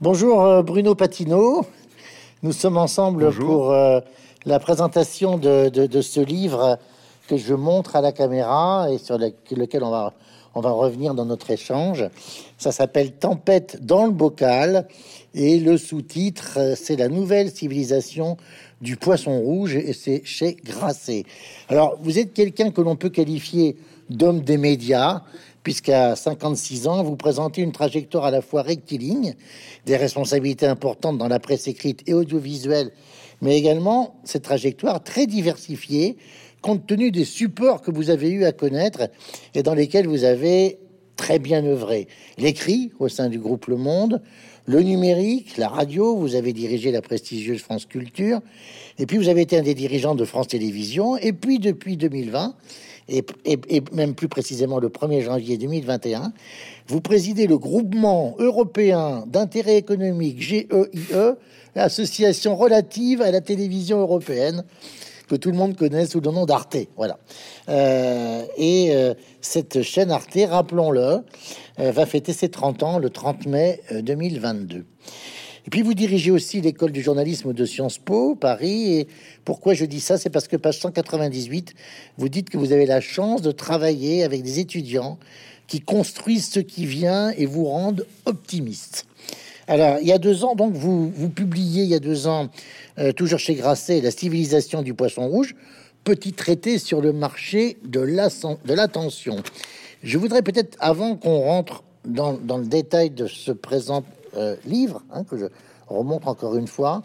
Bonjour euh, Bruno Patino. Nous sommes ensemble pour euh, la présentation de, ce livre que je montre à la caméra et sur lequel on va, on va revenir dans notre échange. Ça s'appelle Tempête dans le bocal et le sous-titre euh, c'est La nouvelle civilisation du poisson rouge et c'est chez Grasset. Alors vous êtes quelqu'un que l'on peut qualifier d'homme des médias puisqu'à 56 ans, vous présentez une trajectoire à la fois rectiligne, des responsabilités importantes dans la presse écrite et audiovisuelle, mais également cette trajectoire très diversifiée, compte tenu des supports que vous avez eu à connaître et dans lesquels vous avez très bien œuvré. L'écrit au sein du groupe Le Monde, le numérique, la radio, vous avez dirigé la prestigieuse France Culture, et puis vous avez été un des dirigeants de France Télévisions, et puis depuis 2020, et, même plus précisément le 1er janvier 2021, vous présidez le groupement européen d'intérêt économique GEIE, l'association relative à la télévision européenne que tout le monde connaît sous le nom d'Arte. Voilà. Euh, et euh, cette chaîne Arte, rappelons-le, euh, va fêter ses 30 ans le 30 mai 2022. Et puis vous dirigez aussi l'école du journalisme de Sciences Po, Paris. Et pourquoi je dis ça? C'est parce que page 198, vous dites que vous avez la chance de travailler avec des étudiants qui construisent ce qui vient et vous rendent optimiste. Alors, il y a deux ans, donc, vous, vous publiez, il y a deux ans, euh, toujours chez Grasset, La civilisation du poisson rouge, petit traité sur le marché de l'attention. Je voudrais peut-être, avant qu'on rentre dans, dans, le détail de ce présent euh, livre, hein, que je remonte encore une fois,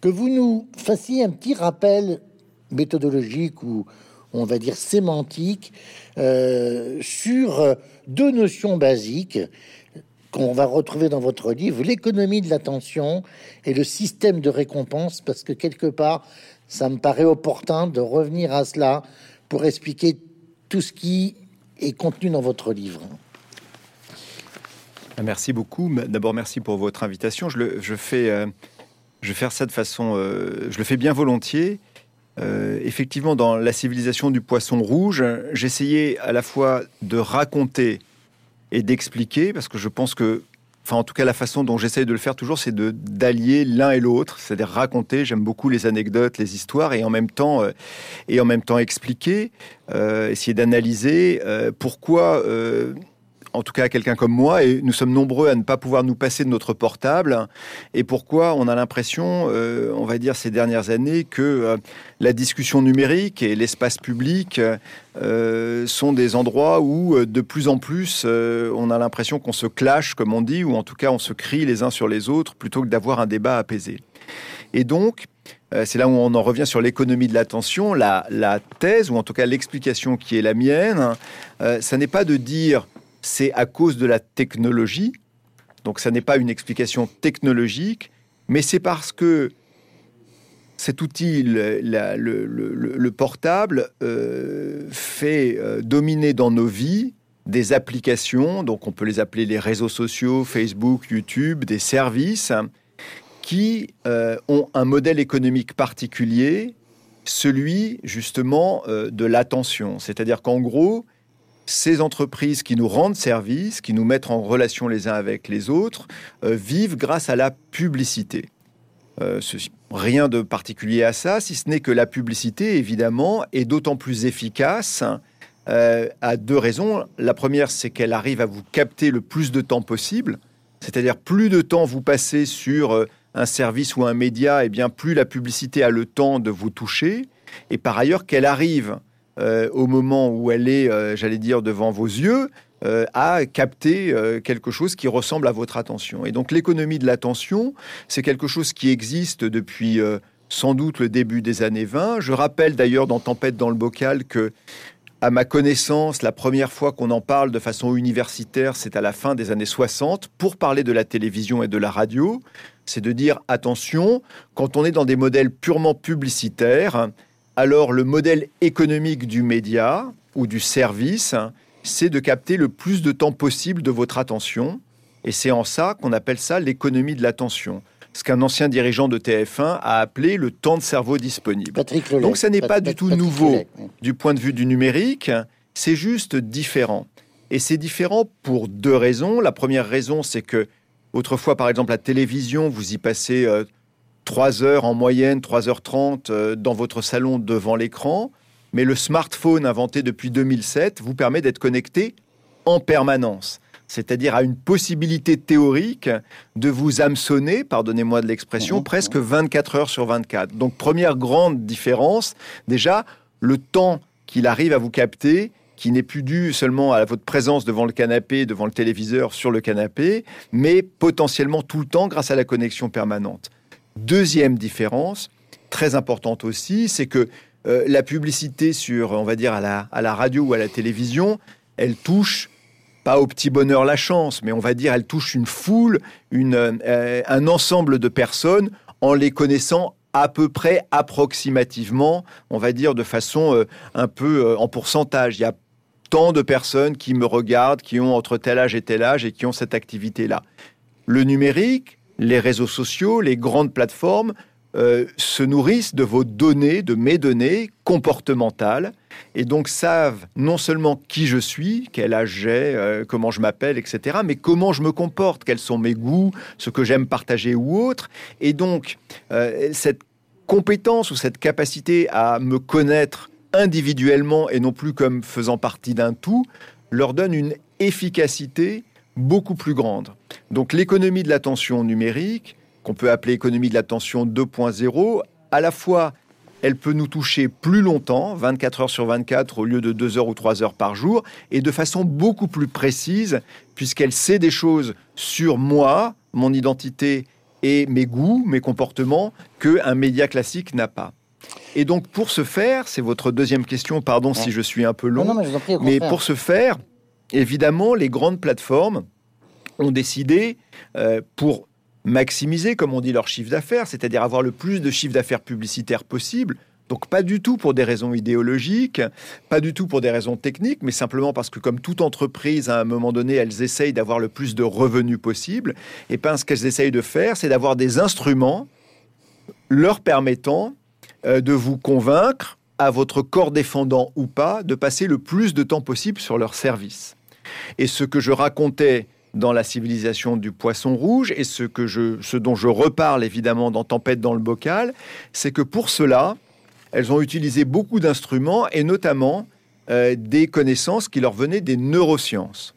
que vous nous fassiez un petit rappel méthodologique ou on va dire sémantique euh, sur euh, deux notions basiques qu'on va retrouver dans votre livre, l'économie de l'attention et le système de récompense, parce que quelque part, ça me paraît opportun de revenir à cela pour expliquer tout ce qui est contenu dans votre livre. Merci beaucoup. D'abord, merci pour votre invitation. Je, le, je, fais, euh, vais faire ça de façon, euh, je le fais bien volontiers. Euh, effectivement, dans la civilisation du poisson rouge, j'essayais à la fois de raconter et d'expliquer, parce que je pense que, enfin, en tout cas, la façon dont j'essaye de le faire toujours, c'est d'allier l'un et l'autre, c'est-à-dire raconter. J'aime beaucoup les anecdotes, les histoires, et en même temps, et en même temps expliquer, essayer d'analyser pourquoi en tout cas à quelqu'un comme moi, et nous sommes nombreux à ne pas pouvoir nous passer de notre portable. Et pourquoi on a l'impression, euh, on va dire ces dernières années, que euh, la discussion numérique et l'espace public euh, sont des endroits où de plus en plus on a l'impression qu'on se clash, comme on dit, ou en tout cas on se crie les uns sur les autres, plutôt que d'avoir un débat apaisé. Et donc, c'est là où on en revient sur l'économie de l'attention. La, la, thèse, ou en tout cas l'explication qui est la mienne, ça n'est pas de dire c'est à cause de la technologie. Donc ça n'est pas une explication technologique, mais c'est parce que cet outil, le, portable, euh, fait euh, dominer dans nos vies des applications, donc on peut les appeler les réseaux sociaux, Facebook, YouTube, des services qui euh, ont un modèle économique particulier, celui justement de l'attention. C'est-à-dire qu'en gros, ces entreprises qui nous rendent service, qui nous mettent en relation les uns avec les autres, euh, vivent grâce à la publicité. Euh, rien de particulier à ça, si ce n'est que la publicité, évidemment, est d'autant plus efficace euh, à deux raisons. La première, c'est qu'elle arrive à vous capter le plus de temps possible, c'est-à-dire plus de temps vous passez sur un service ou un média, et eh bien plus la publicité a le temps de vous toucher. Et par ailleurs, qu'elle arrive euh, au moment où elle est, euh, j'allais dire, devant vos yeux, euh, à capter quelque chose qui ressemble à votre attention. Et donc l'économie de l'attention, c'est quelque chose qui existe depuis sans doute le début des années 20. Je rappelle d'ailleurs dans Tempête dans le bocal que à ma connaissance, la première fois qu'on en parle de façon universitaire, c'est à la fin des années 60, pour parler de la télévision et de la radio. C'est de dire, attention, quand on est dans des modèles purement publicitaires, alors le modèle économique du média ou du service, c'est de capter le plus de temps possible de votre attention. Et c'est en ça qu'on appelle ça l'économie de l'attention. Ce qu'un ancien dirigeant de TF1 a appelé le temps de cerveau disponible. Donc ça n'est pas du tout nouveau du point de vue du numérique, c'est juste différent. Et c'est différent pour deux raisons. La première raison, c'est que Autrefois, par exemple, la télévision, vous y passez 3 heures en moyenne, 3h30 dans votre salon devant l'écran. Mais le smartphone inventé depuis 2007 vous permet d'être connecté en permanence c'est-à-dire à une possibilité théorique de vous hameçonner, pardonnez-moi de l'expression, mmh. presque 24 heures sur 24. Donc première grande différence, déjà, le temps qu'il arrive à vous capter, qui n'est plus dû seulement à votre présence devant le canapé, devant le téléviseur, sur le canapé, mais potentiellement tout le temps grâce à la connexion permanente. Deuxième différence, très importante aussi, c'est que euh, la publicité sur, on va dire, à la, radio ou à la télévision, elle touche pas au petit bonheur la chance, mais on va dire elle touche une foule, une, euh, un ensemble de personnes en les connaissant à peu près approximativement, on va dire de façon euh, un peu en pourcentage. Il y a tant de personnes qui me regardent, qui ont entre tel âge et tel âge et qui ont cette activité-là. Le numérique, les réseaux sociaux, les grandes plateformes euh, se nourrissent de vos données, de mes données comportementales, et donc savent non seulement qui je suis, quel âge j'ai, euh, comment je m'appelle, etc., mais comment je me comporte, quels sont mes goûts, ce que j'aime partager ou autre. Et donc, euh, cette compétence ou cette capacité à me connaître individuellement et non plus comme faisant partie d'un tout, leur donne une efficacité beaucoup plus grande. Donc l'économie de l'attention numérique, qu'on peut appeler économie de l'attention 2.0, à la fois elle peut nous toucher plus longtemps, 24 heures sur 24 au lieu de 2 heures ou 3 heures par jour, et de façon beaucoup plus précise, puisqu'elle sait des choses sur moi, mon identité et mes goûts, mes comportements, qu'un média classique n'a pas. Et donc pour ce faire, c'est votre deuxième question, pardon si je suis un peu long, mais, pour ce faire, évidemment, les grandes plateformes ont décidé, euh, pour maximiser, comme on dit, leur chiffre d'affaires, c'est-à-dire avoir le plus de chiffre d'affaires publicitaire possible. Donc pas du tout pour des raisons idéologiques, pas du tout pour des raisons techniques, mais simplement parce que comme toute entreprise, à un moment donné, elles essayent d'avoir le plus de revenus possible. Et pas ce qu'elles essayent de faire, c'est d'avoir des instruments leur permettant euh, de vous convaincre, à votre corps défendant ou pas, de passer le plus de temps possible sur leur service. Et ce que je racontais dans la civilisation du poisson rouge et ce, que je, ce dont je reparle évidemment dans Tempête dans le bocal, c'est que pour cela, elles ont utilisé beaucoup d'instruments et notamment euh, des connaissances qui leur venaient des neurosciences.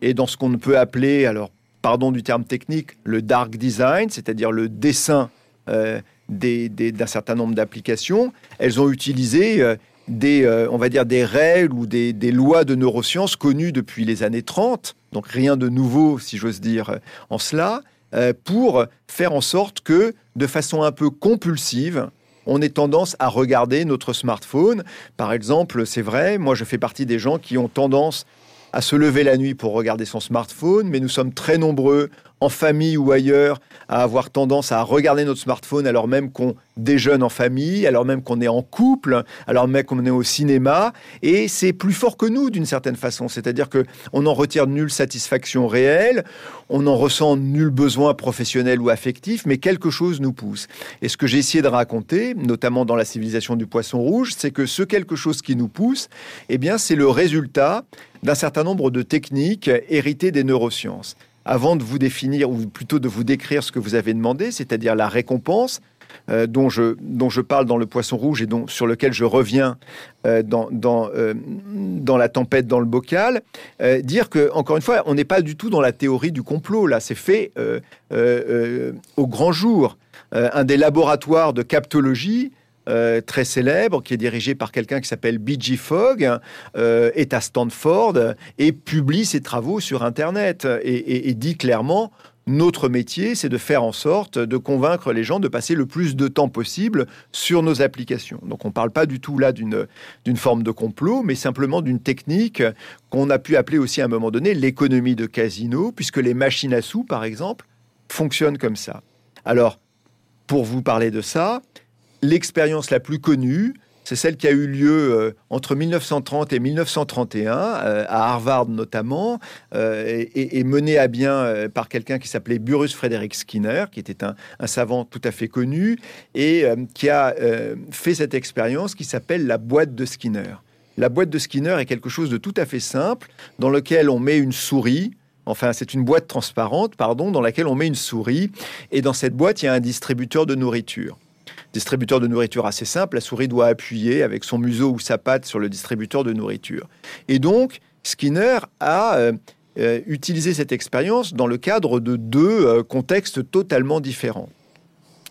Et dans ce qu'on peut appeler, alors pardon du terme technique, le dark design, c'est-à-dire le dessin euh, d'un certain nombre d'applications, elles ont utilisé euh, des, on va dire, des règles ou des, des, lois de neurosciences connues depuis les années 30 donc rien de nouveau, si j'ose dire, en cela, euh, pour faire en sorte que, de façon un peu compulsive, on ait tendance à regarder notre smartphone. Par exemple, c'est vrai, moi je fais partie des gens qui ont tendance à se lever la nuit pour regarder son smartphone, mais nous sommes très nombreux en famille ou ailleurs à avoir tendance à regarder notre smartphone alors même qu'on déjeune en famille, alors même qu'on est en couple, alors même qu'on est au cinéma, et c'est plus fort que nous d'une certaine façon. C'est-à-dire que on n'en retire nulle satisfaction réelle, on n'en ressent nul besoin professionnel ou affectif, mais quelque chose nous pousse. Et ce que j'ai essayé de raconter, notamment dans la civilisation du poisson rouge, c'est que ce quelque chose qui nous pousse, eh bien, c'est le résultat d'un certain nombre de techniques héritées des neurosciences avant de vous définir, ou plutôt de vous décrire ce que vous avez demandé, c'est-à-dire la récompense, euh, dont, je, dont je parle dans le poisson rouge et dont, sur lequel je reviens euh, dans, dans, euh, dans, la tempête dans le bocal, dire que, encore une fois, on n'est pas du tout dans la théorie du complot. Là, c'est fait au grand jour. un des laboratoires de captologie euh, très célèbre, qui est dirigé par quelqu'un qui s'appelle B.G. Fogg, euh, est à Stanford et publie ses travaux sur Internet et, dit clairement notre métier, c'est de faire en sorte de convaincre les gens de passer le plus de temps possible sur nos applications. Donc on ne parle pas du tout là d'une forme de complot, mais simplement d'une technique qu'on a pu appeler aussi à un moment donné l'économie de casino, puisque les machines à sous, par exemple, fonctionnent comme ça. Alors, pour vous parler de ça, l'expérience la plus connue, c'est celle qui a eu lieu euh, entre 1930 et 1931, euh, à Harvard notamment, euh, et, menée à bien par quelqu'un qui s'appelait Burrus Frederick Skinner, qui était un, savant tout à fait connu, et qui a fait cette expérience qui s'appelle la boîte de Skinner. La boîte de Skinner est quelque chose de tout à fait simple, dans lequel on met une souris, enfin c'est une boîte transparente, pardon, dans laquelle on met une souris, et dans cette boîte, il y a un distributeur de nourriture. Distributeur de nourriture assez simple, la souris doit appuyer avec son museau ou sa patte sur le distributeur de nourriture. Et donc, Skinner a euh, euh, utilisé cette expérience dans le cadre de deux euh, contextes totalement différents.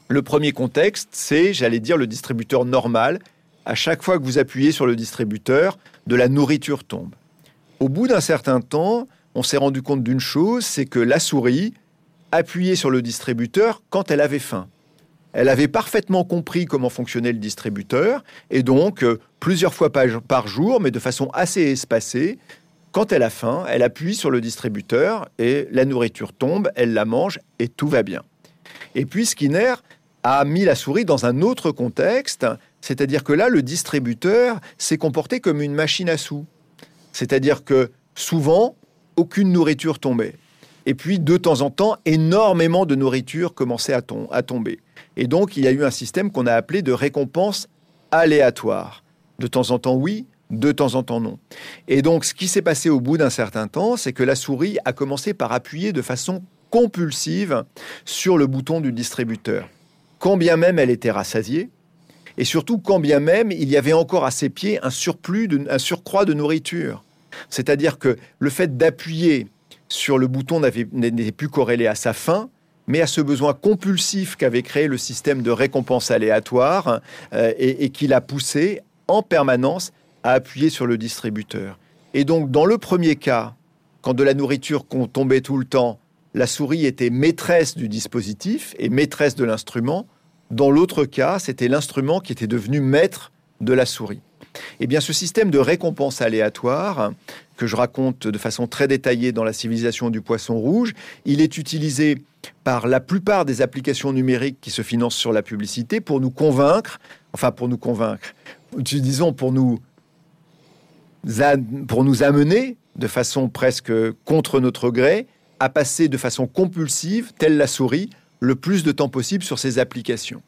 Le premier contexte, c'est, j'allais dire, le distributeur normal. À chaque fois que vous appuyez sur le distributeur, de la nourriture tombe. Au bout d'un certain temps, on s'est rendu compte d'une chose, c'est que la souris appuyait sur le distributeur quand elle avait faim. Elle avait parfaitement compris comment fonctionnait le distributeur, et donc, euh, plusieurs fois par jour, mais de façon assez espacée, quand elle a faim, elle appuie sur le distributeur et la nourriture tombe, elle la mange et tout va bien. Et puis Skinner a mis la souris dans un autre contexte, c'est-à-dire que là, le distributeur s'est comporté comme une machine à sous. C'est-à-dire que souvent, aucune nourriture tombait. Et puis, de temps en temps, énormément de nourriture commençait à, tomber. Et donc, il y a eu un système qu'on a appelé de récompense aléatoire. De temps en temps, oui, de temps en temps, non. Et donc, ce qui s'est passé au bout d'un certain temps, c'est que la souris a commencé par appuyer de façon compulsive sur le bouton du distributeur. Quand bien même elle était rassasiée, et surtout quand bien même il y avait encore à ses pieds un surplus, un surcroît de nourriture. C'est-à-dire que le fait d'appuyer sur le bouton n'était plus corrélé à sa faim, mais à ce besoin compulsif qu'avait créé le système de récompense aléatoire euh, et, et qui l'a poussé en permanence à appuyer sur le distributeur. Et donc, dans le premier cas, quand de la nourriture tombait tout le temps, la souris était maîtresse du dispositif et maîtresse de l'instrument. Dans l'autre cas, c'était l'instrument qui était devenu maître de la souris. Eh bien, ce système de récompense aléatoire, que je raconte de façon très détaillée dans la civilisation du poisson rouge, il est utilisé par la plupart des applications numériques qui se financent sur la publicité pour nous convaincre, enfin pour nous convaincre, disons pour nous, pour nous amener de façon presque contre notre gré à passer de façon compulsive, telle la souris, le plus de temps possible sur ces applications.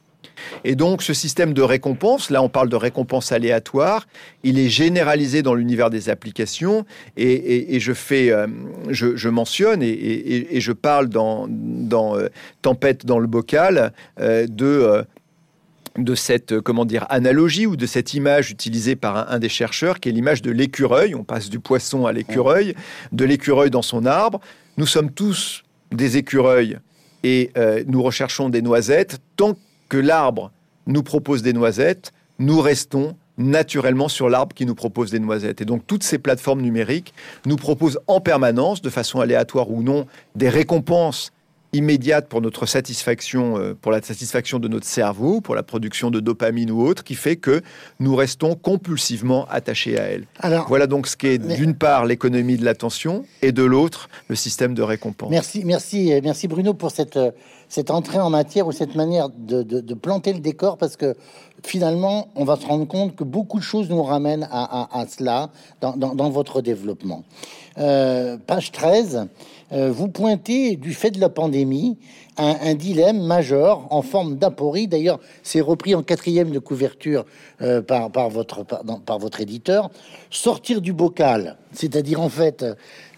Et donc ce système de récompense, là on parle de récompense aléatoire, il est généralisé dans l'univers des applications et, je fais, euh, je, mentionne et, je parle dans, euh, Tempête dans le bocal euh, de de cette comment dire analogie ou de cette image utilisée par un, des chercheurs qui est l'image de l'écureuil. On passe du poisson à l'écureuil, de l'écureuil dans son arbre. Nous sommes tous des écureuils et nous recherchons des noisettes. Tant que l'arbre nous propose des noisettes, nous restons naturellement sur l'arbre qui nous propose des noisettes. Et donc toutes ces plateformes numériques nous proposent en permanence, de façon aléatoire ou non, des récompenses immédiates pour notre satisfaction, euh, pour la satisfaction de notre cerveau, pour la production de dopamine ou autre, qui fait que nous restons compulsivement attachés à elles. voilà donc ce qu'est d'une part l'économie de l'attention et de l'autre le système de récompense. Merci, merci, merci Bruno pour cette euh, cette entrée en matière ou cette manière de, planter le décor parce que finalement, on va se rendre compte que beaucoup de choses nous ramènent à, cela dans, votre développement. Euh, page 13, euh, vous pointez du fait de la pandémie un, dilemme majeur en forme d'aporie. D'ailleurs, c'est repris en quatrième de couverture euh, par, votre, par votre éditeur. Sortir du bocal, c'est-à-dire en fait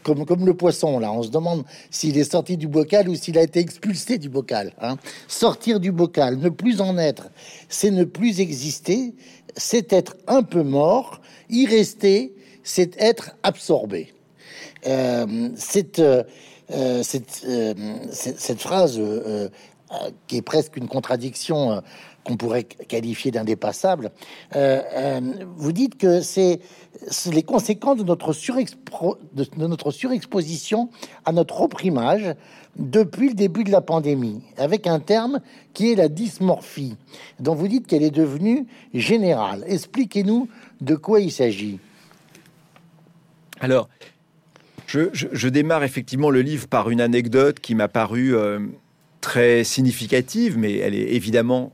comme, comme le poisson, là. On se demande s'il est sorti du bocal ou s'il a été expulsé du bocal. Hein. Sortir du bocal, ne plus en être, c'est ne plus exister, c'est être un peu mort. Y rester, c'est être absorbé. Euh, cette, euh, euh, cette, phrase qui est presque une contradiction qu'on pourrait qualifier d'indépassable, vous dites que c'est les conséquences de notre, de surexposition à notre propre image depuis le début de la pandémie, avec un terme qui est la dysmorphie, dont vous dites qu'elle est devenue générale. Expliquez-nous de quoi il s'agit. Alors, je, démarre effectivement le livre par une anecdote qui m'a paru euh, très significative, mais elle est évidemment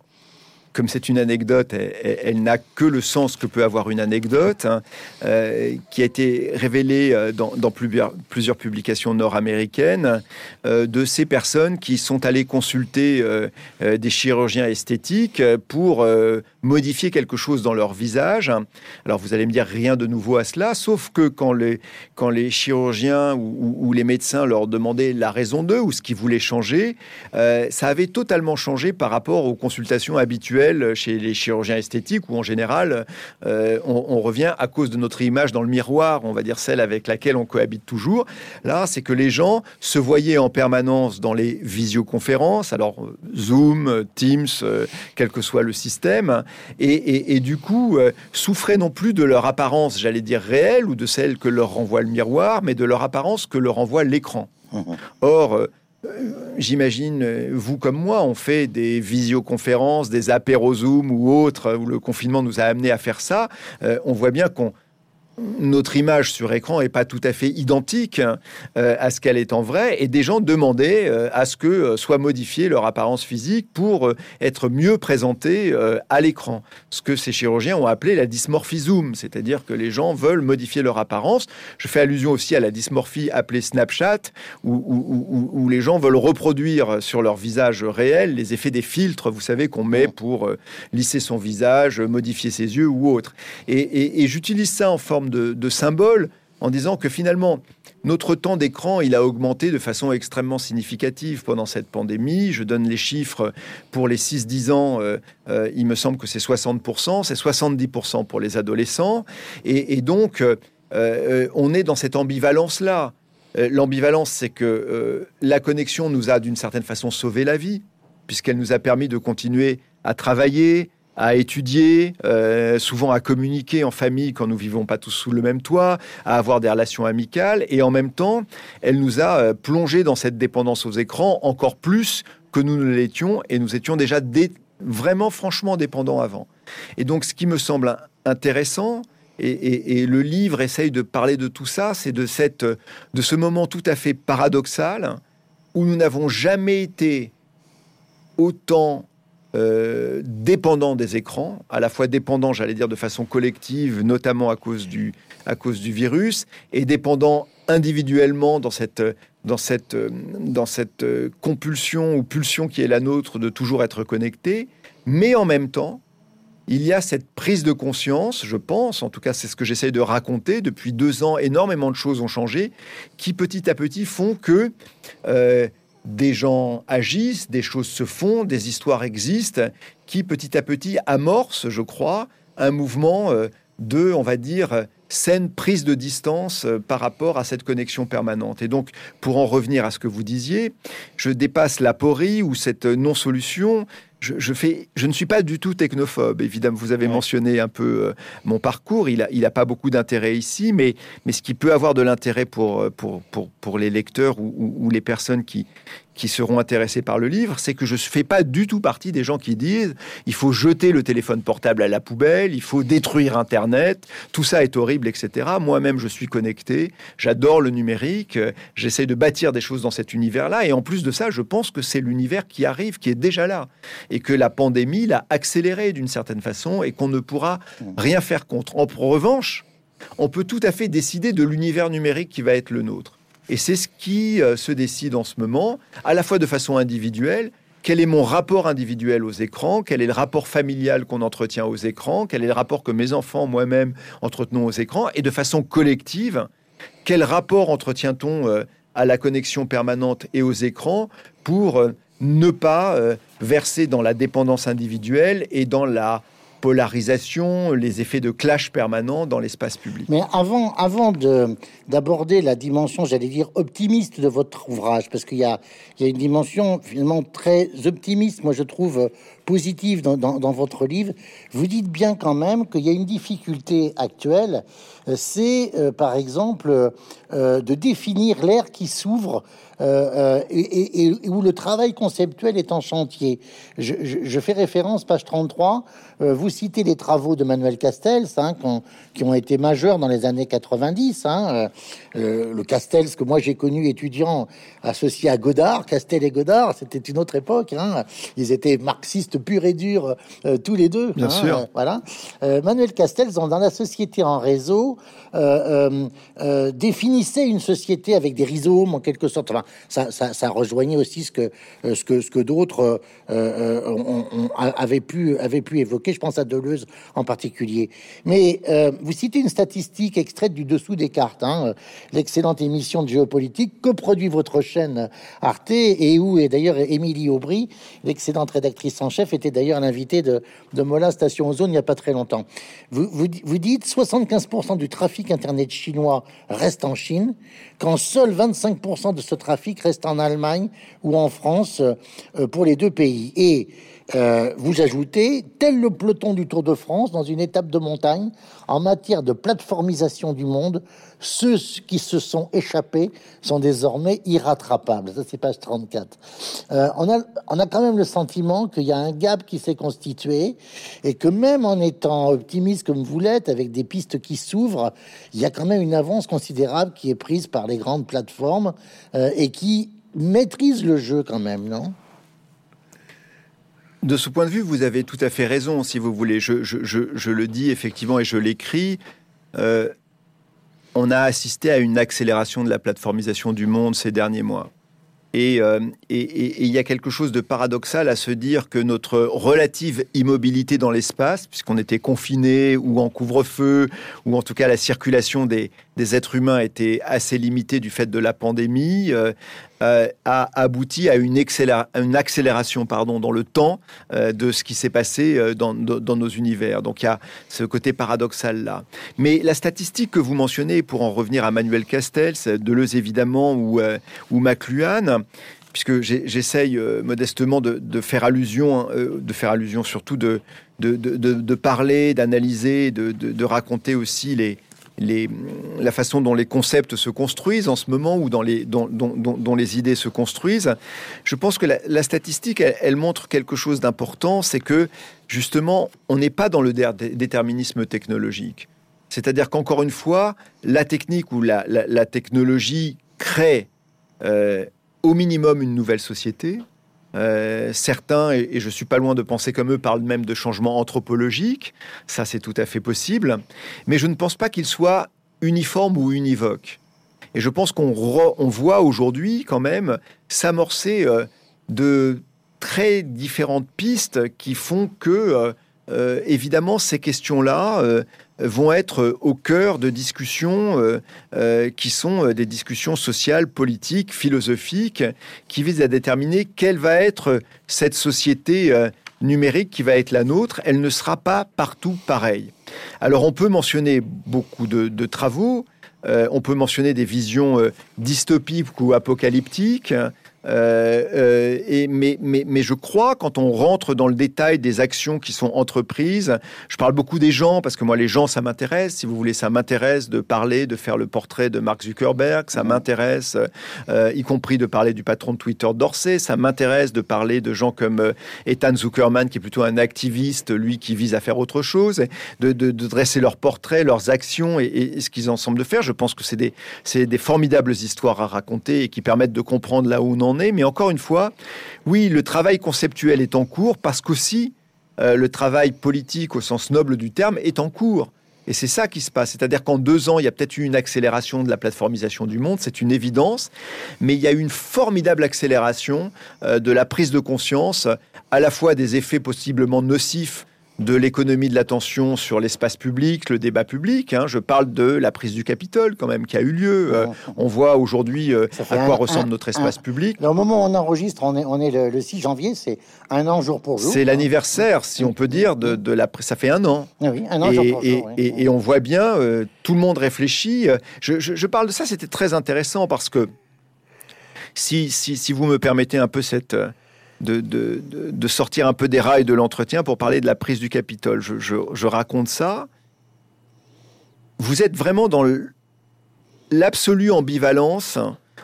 comme c'est une anecdote, elle, n'a que le sens que peut avoir une anecdote, hein, euh, qui a été révélée euh, dans, plusieurs, publications nord-américaines, de ces personnes qui sont allées consulter des chirurgiens esthétiques pour modifier quelque chose dans leur visage. Alors vous allez me dire rien de nouveau à cela, sauf que quand les, chirurgiens ou, les médecins leur demandaient la raison d'eux ou ce qu'ils voulaient changer, euh, ça avait totalement changé par rapport aux consultations habituelles chez les chirurgiens esthétiques où en général euh, on, revient à cause de notre image dans le miroir, on va dire celle avec laquelle on cohabite toujours. Là, c'est que les gens se voyaient en permanence dans les visioconférences, alors Zoom, Teams, euh, quel que soit le système, et, du coup euh, souffraient non plus de leur apparence, j'allais dire réelle, ou de celle que leur renvoie le miroir, mais de leur apparence que leur renvoie l'écran. Mmh. Or, euh, J'imagine, vous comme moi, on fait des visioconférences, des apéros Zoom ou autres, où le confinement nous a amené à faire ça. Euh, on voit bien qu'on notre image sur écran est pas tout à fait identique euh, à ce qu'elle est en vrai, et des gens demandaient euh, à ce que euh, soit modifiée leur apparence physique pour être mieux présentés à l'écran. Ce que ces chirurgiens ont appelé la dysmorphie zoom, c'est-à-dire que les gens veulent modifier leur apparence. Je fais allusion aussi à la dysmorphie appelée Snapchat, où, où les gens veulent reproduire sur leur visage réel les effets des filtres, vous savez, qu'on met pour lisser son visage, modifier ses yeux ou autre. Et, et j'utilise ça en forme de, symbole en disant que finalement, notre temps d'écran, il a augmenté de façon extrêmement significative pendant cette pandémie. Je donne les chiffres pour les 6-10 ans, euh, euh, il me semble que c'est 60%, c'est 70% pour les adolescents. Et, donc, euh, on est dans cette ambivalence-là. L'ambivalence, c'est que la connexion nous a d'une certaine façon sauvé la vie, puisqu'elle nous a permis de continuer à travailler, à étudier, euh, souvent à communiquer en famille quand nous vivons pas tous sous le même toit, à avoir des relations amicales, et en même temps, elle nous a euh, plongé dans cette dépendance aux écrans encore plus que nous ne l'étions, et nous étions déjà vraiment franchement dépendants avant. Et donc, ce qui me semble intéressant, et, et, le livre essaye de parler de tout ça, c'est de, cette, de ce moment tout à fait paradoxal où nous n'avons jamais été autant euh, dépendant des écrans, à la fois dépendant, j'allais dire, de façon collective, notamment à cause du, à cause du virus, et dépendant individuellement dans cette, dans cette, dans cette compulsion ou pulsion qui est la nôtre de toujours être connecté, mais en même temps, il y a cette prise de conscience, je pense, en tout cas c'est ce que j'essaye de raconter, depuis deux ans, énormément de choses ont changé, qui petit à petit font que euh, des gens agissent, des choses se font, des histoires existent, qui petit à petit amorcent, je crois, un mouvement euh, de, on va dire, saine prise de distance euh, par rapport à cette connexion permanente. Et donc, pour en revenir à ce que vous disiez, je dépasse l'aporie ou cette non-solution je, fais, je ne suis pas du tout technophobe. Évidemment, vous avez mentionné un peu euh, mon parcours. Il n'a il a pas beaucoup d'intérêt ici, mais, mais ce qui peut avoir de l'intérêt pour, euh, pour, pour, pour, les lecteurs ou, ou, les personnes qui, qui seront intéressés par le livre, c'est que je ne fais pas du tout partie des gens qui disent il faut jeter le téléphone portable à la poubelle, il faut détruire Internet, tout ça est horrible, etc. Moi-même, je suis connecté, j'adore le numérique, j'essaie de bâtir des choses dans cet univers-là, et en plus de ça, je pense que c'est l'univers qui arrive, qui est déjà là et que la pandémie l'a accéléré d'une certaine façon et qu'on ne pourra rien faire contre. En revanche, on peut tout à fait décider de l'univers numérique qui va être le nôtre. Et c'est ce qui euh, se décide en ce moment, à la fois de façon individuelle, quel est mon rapport individuel aux écrans, quel est le rapport familial qu'on entretient aux écrans, quel est le rapport que mes enfants, moi-même, entretenons aux écrans, et de façon collective, quel rapport entretient-on euh, à la connexion permanente et aux écrans pour euh, ne pas verser dans la dépendance individuelle et dans la polarisation, les effets de clash permanent dans l'espace public. Mais avant, avant d'aborder la dimension, j'allais dire, optimiste de votre ouvrage, parce qu'il y y a une dimension finalement très optimiste, moi je trouve positive dans, votre livre, vous dites bien quand même qu'il y a une difficulté actuelle, euh, c'est euh, par exemple de définir l'ère qui s'ouvre euh, et, où le travail conceptuel est en chantier. Je, fais référence, page 33, vous citez les travaux de Manuel Castells, hein, qui, ont, été majeurs dans les années 90. Hein, le Castells que moi j'ai connu étudiant associé à Godard, Castel et Godard, c'était une autre époque. Hein, ils étaient marxistes purs et durs, tous les deux. Bien sûr. voilà. Manuel Castells, dans, dans, la société en réseau, définissait une société avec des rhizomes en quelque sorte. Enfin, ça, ça, rejoignait aussi ce que, euh, ce que, ce que d'autres euh, euh avaient, pu, avaient pu évoquer. Je pense à Deleuze en particulier. Mais euh, vous citez une statistique extraite du dessous des cartes, hein, l'excellente émission de géopolitique que produit votre chaîne Arte et où est d'ailleurs Émilie Aubry, l'excellente rédactrice en chef, était d'ailleurs l'invité de, de Mola Station Ozone il n'y a pas très longtemps. Vous, vous, dites 75% du trafic internet chinois reste en Chine, quand seul 25% de ce trafic reste en Allemagne ou en France euh, pour les deux pays. Et euh, vous ajoutez, tel le peloton du Tour de France dans une étape de montagne, en matière de plateformisation du monde, ceux qui se sont échappés sont désormais irrattrapables. Ça, c'est page 34. Euh, on, a, on a quand même le sentiment qu'il y a un gap qui s'est constitué et que même en étant optimiste comme vous l'êtes, avec des pistes qui s'ouvrent, il y a quand même une avance considérable qui est prise par les grandes plateformes euh, et qui maîtrise le jeu quand même, non? De ce point de vue, vous avez tout à fait raison, si vous voulez. Je, le dis effectivement et je l'écris. Euh, on a assisté à une accélération de la plateformisation du monde ces derniers mois. Euh, et il y a quelque chose de paradoxal à se dire que notre relative immobilité dans l'espace, puisqu'on était confiné ou en couvre-feu, ou en tout cas la circulation des, des, êtres humains était assez limitée du fait de la pandémie, euh, euh, a abouti à une, accélération pardon, dans le temps de ce qui s'est passé dans, nos univers. Donc il y a ce côté paradoxal là. Mais la statistique que vous mentionnez, pour en revenir à Manuel Castells, Deleuze évidemment, ou, ou McLuhan, puisque j'essaye euh, modestement de, faire allusion, hein, euh, de faire allusion surtout de, de, parler, d'analyser, de, raconter aussi les, la façon dont les concepts se construisent en ce moment ou dans les, dont, les idées se construisent. Je pense que la, statistique, elle, montre quelque chose d'important, c'est que justement, on n'est pas dans le déterminisme technologique. C'est-à-dire qu'encore une fois, la technique ou la, la technologie crée euh, au minimum une nouvelle société. Euh, certains, et, je suis pas loin de penser comme eux, parlent même de changement anthropologique. Ça, c'est tout à fait possible. Mais je ne pense pas qu'il soit uniforme ou univoque. Et je pense qu'on voit aujourd'hui quand même s'amorcer euh, de très différentes pistes qui font que, évidemment, ces questions-là vont être au cœur de discussions euh, euh, qui sont euh, des discussions sociales, politiques, philosophiques, qui visent à déterminer quelle va être cette société numérique qui va être la nôtre. Elle ne sera pas partout pareille. Alors on peut mentionner beaucoup de, travaux, on peut mentionner des visions dystopiques ou apocalyptiques, euh, euh, et, mais, mais, mais, je crois, quand on rentre dans le détail des actions qui sont entreprises, je parle beaucoup des gens, parce que moi, les gens, ça m'intéresse. Si vous voulez, ça m'intéresse de parler, de faire le portrait de Mark Zuckerberg, ça mhm. m'intéresse, euh, y compris de parler du patron de Twitter d'Orsay, ça m'intéresse de parler de gens comme Ethan Zuckerman, qui est plutôt un activiste, lui, qui vise à faire autre chose, de, de, de dresser leurs portraits, leurs actions et, et ce qu'ils en semblent de faire. Je pense que c'est des, des formidables histoires à raconter et qui permettent de comprendre là où on en mais encore une fois, oui, le travail conceptuel est en cours parce qu'aussi euh, le travail politique au sens noble du terme est en cours. Et c'est ça qui se passe. C'est-à-dire qu'en deux ans, il y a peut-être eu une accélération de la plateformisation du monde, c'est une évidence, mais il y a eu une formidable accélération euh, de la prise de conscience, à la fois des effets possiblement nocifs de l'économie de l'attention sur l'espace public, le débat public. Hein. Je parle de la prise du Capitole quand même qui a eu lieu. Euh, on voit aujourd'hui euh, à quoi ressemble notre espace public. Au moment où on enregistre, on est, on est le, 6 janvier, c'est un an jour pour jour. C'est l'anniversaire, si on peut dire, de, de, la... Ça fait un an. Oui, un an et, jour pour jour. Et, et, on voit bien, euh, tout le monde réfléchit. Je, je, parle de ça, c'était très intéressant parce que si, si, si vous me permettez un peu cette de, de, sortir un peu des rails de l'entretien pour parler de la prise du Capitole. Je, raconte ça. Vous êtes vraiment dans l'absolue ambivalence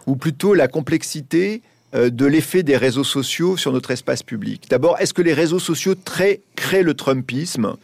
ou plutôt la complexité euh, de l'effet des réseaux sociaux sur notre espace public. D'abord, est-ce que les réseaux sociaux créent le Trumpisme?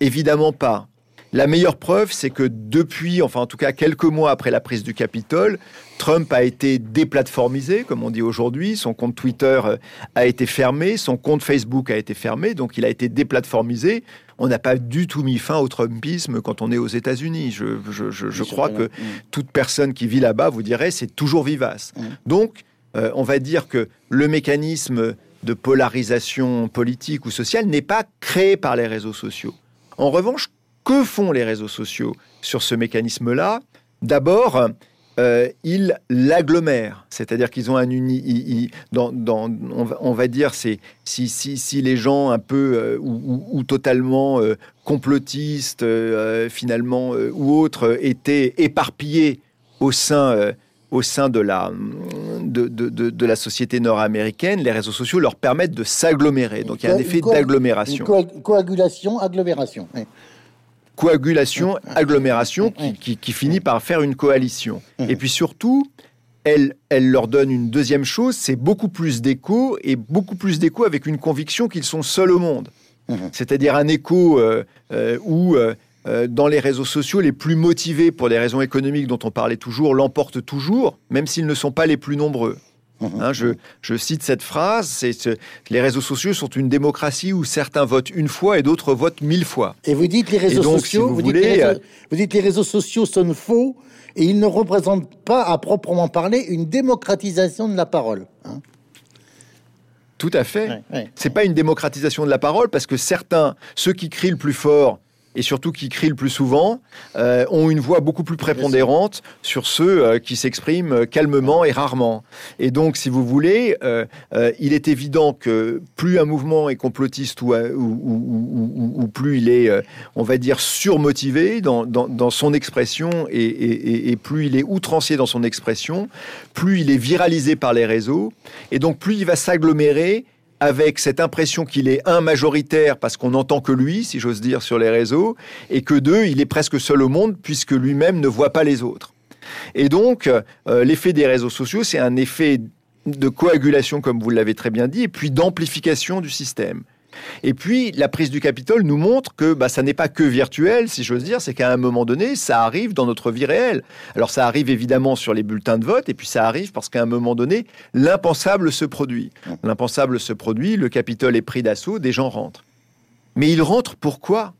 Évidemment pas. La meilleure preuve, c'est que depuis, enfin en tout cas quelques mois après la prise du Capitole, Trump a été déplatformisé, comme on dit aujourd'hui. Son compte Twitter euh, a été fermé, son compte Facebook a été fermé, donc il a été déplatformisé. On n'a pas du tout mis fin au Trumpisme quand on est aux États-Unis. Je, crois que mm. toute personne qui vit là-bas vous dirait c'est toujours vivace. Mm. Donc, euh, on va dire que le mécanisme de polarisation politique ou sociale n'est pas créé par les réseaux sociaux. En revanche, que font les réseaux sociaux sur ce mécanisme-là? D'abord, euh, ils l'agglomèrent, c'est-à-dire qu'ils ont un uni, dans, on, va, dire, c'est si, si, les gens un peu euh, ou, totalement euh, complotistes finalement ou autres étaient éparpillés au sein au sein de la, de, de, de, la société nord-américaine, les réseaux sociaux leur permettent de s'agglomérer. Donc il y a un effet d'agglomération. coagulation, agglomération coagulation, agglomération, qui, qui, finit par faire une coalition. Et puis surtout, elle, elle leur donne une deuxième chose, c'est beaucoup plus d'écho, et beaucoup plus d'écho avec une conviction qu'ils sont seuls au monde. C'est-à-dire un écho euh, euh, où, euh, dans les réseaux sociaux, les plus motivés pour des raisons économiques dont on parlait toujours, l'emportent toujours, même s'ils ne sont pas les plus nombreux. Hein, je, cite cette phrase, c'est les réseaux sociaux sont une démocratie où certains votent une fois et d'autres votent mille fois. Et vous dites les réseaux sociaux, vous, dites les réseaux, vous dites les réseaux sociaux sont faux et ils ne représentent pas à proprement parler une démocratisation de la parole. Hein. Tout à fait. C'est pas une démocratisation de la parole parce que certains, ceux qui crient le plus fort, et surtout qui crient le plus souvent, euh, ont une voix beaucoup plus prépondérante sur ceux euh, qui s'expriment calmement et rarement. Et donc, si vous voulez, euh, il est évident que plus un mouvement est complotiste ou, plus il est, on va dire, surmotivé dans, dans, son expression et, et, plus il est outrancier dans son expression, plus il est viralisé par les réseaux, et donc plus il va s'agglomérer avec cette impression qu'il est un majoritaire parce qu'on n'entend que lui, si j'ose dire, sur les réseaux, et que deux, il est presque seul au monde puisque lui-même ne voit pas les autres. Et donc, euh, l'effet des réseaux sociaux, c'est un effet de coagulation, comme vous l'avez très bien dit, et puis d'amplification du système. Et puis, la prise du Capitole nous montre que bah, ça n'est pas que virtuel, si j'ose dire, c'est qu'à un moment donné, ça arrive dans notre vie réelle. Alors, ça arrive évidemment sur les bulletins de vote, et puis ça arrive parce qu'à un moment donné, l'impensable se produit. L'impensable se produit, le Capitole est pris d'assaut, des gens rentrent. Mais ils rentrent pourquoi?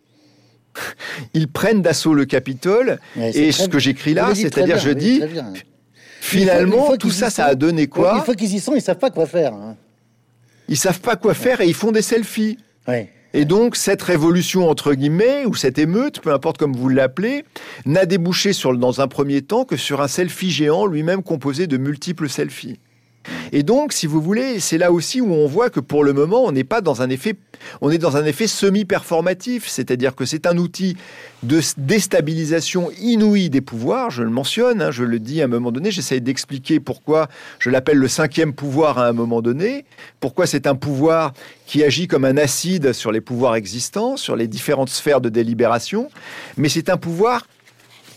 Ils prennent d'assaut le Capitole, et ce que j'écris là, c'est-à-dire, je dis, finalement, tout ça, ça a donné quoi? Une fois qu'ils y sont, ils savent pas quoi faire. Hein ils savent pas quoi faire et ils font des selfies. Et donc, cette révolution, entre guillemets, ou cette émeute, peu importe comme vous l'appelez, n'a débouché sur, dans un premier temps que sur un selfie géant lui-même composé de multiples selfies. Et donc, si vous voulez, c'est là aussi où on voit que pour le moment, on n'est pas dans un effet, on est dans un effet semi-performatif, c'est-à-dire que c'est un outil de déstabilisation inouïe des pouvoirs. Je le mentionne, hein, je le dis à un moment donné, j'essaye d'expliquer pourquoi je l'appelle le cinquième pouvoir à un moment donné, pourquoi c'est un pouvoir qui agit comme un acide sur les pouvoirs existants, sur les différentes sphères de délibération, mais c'est un pouvoir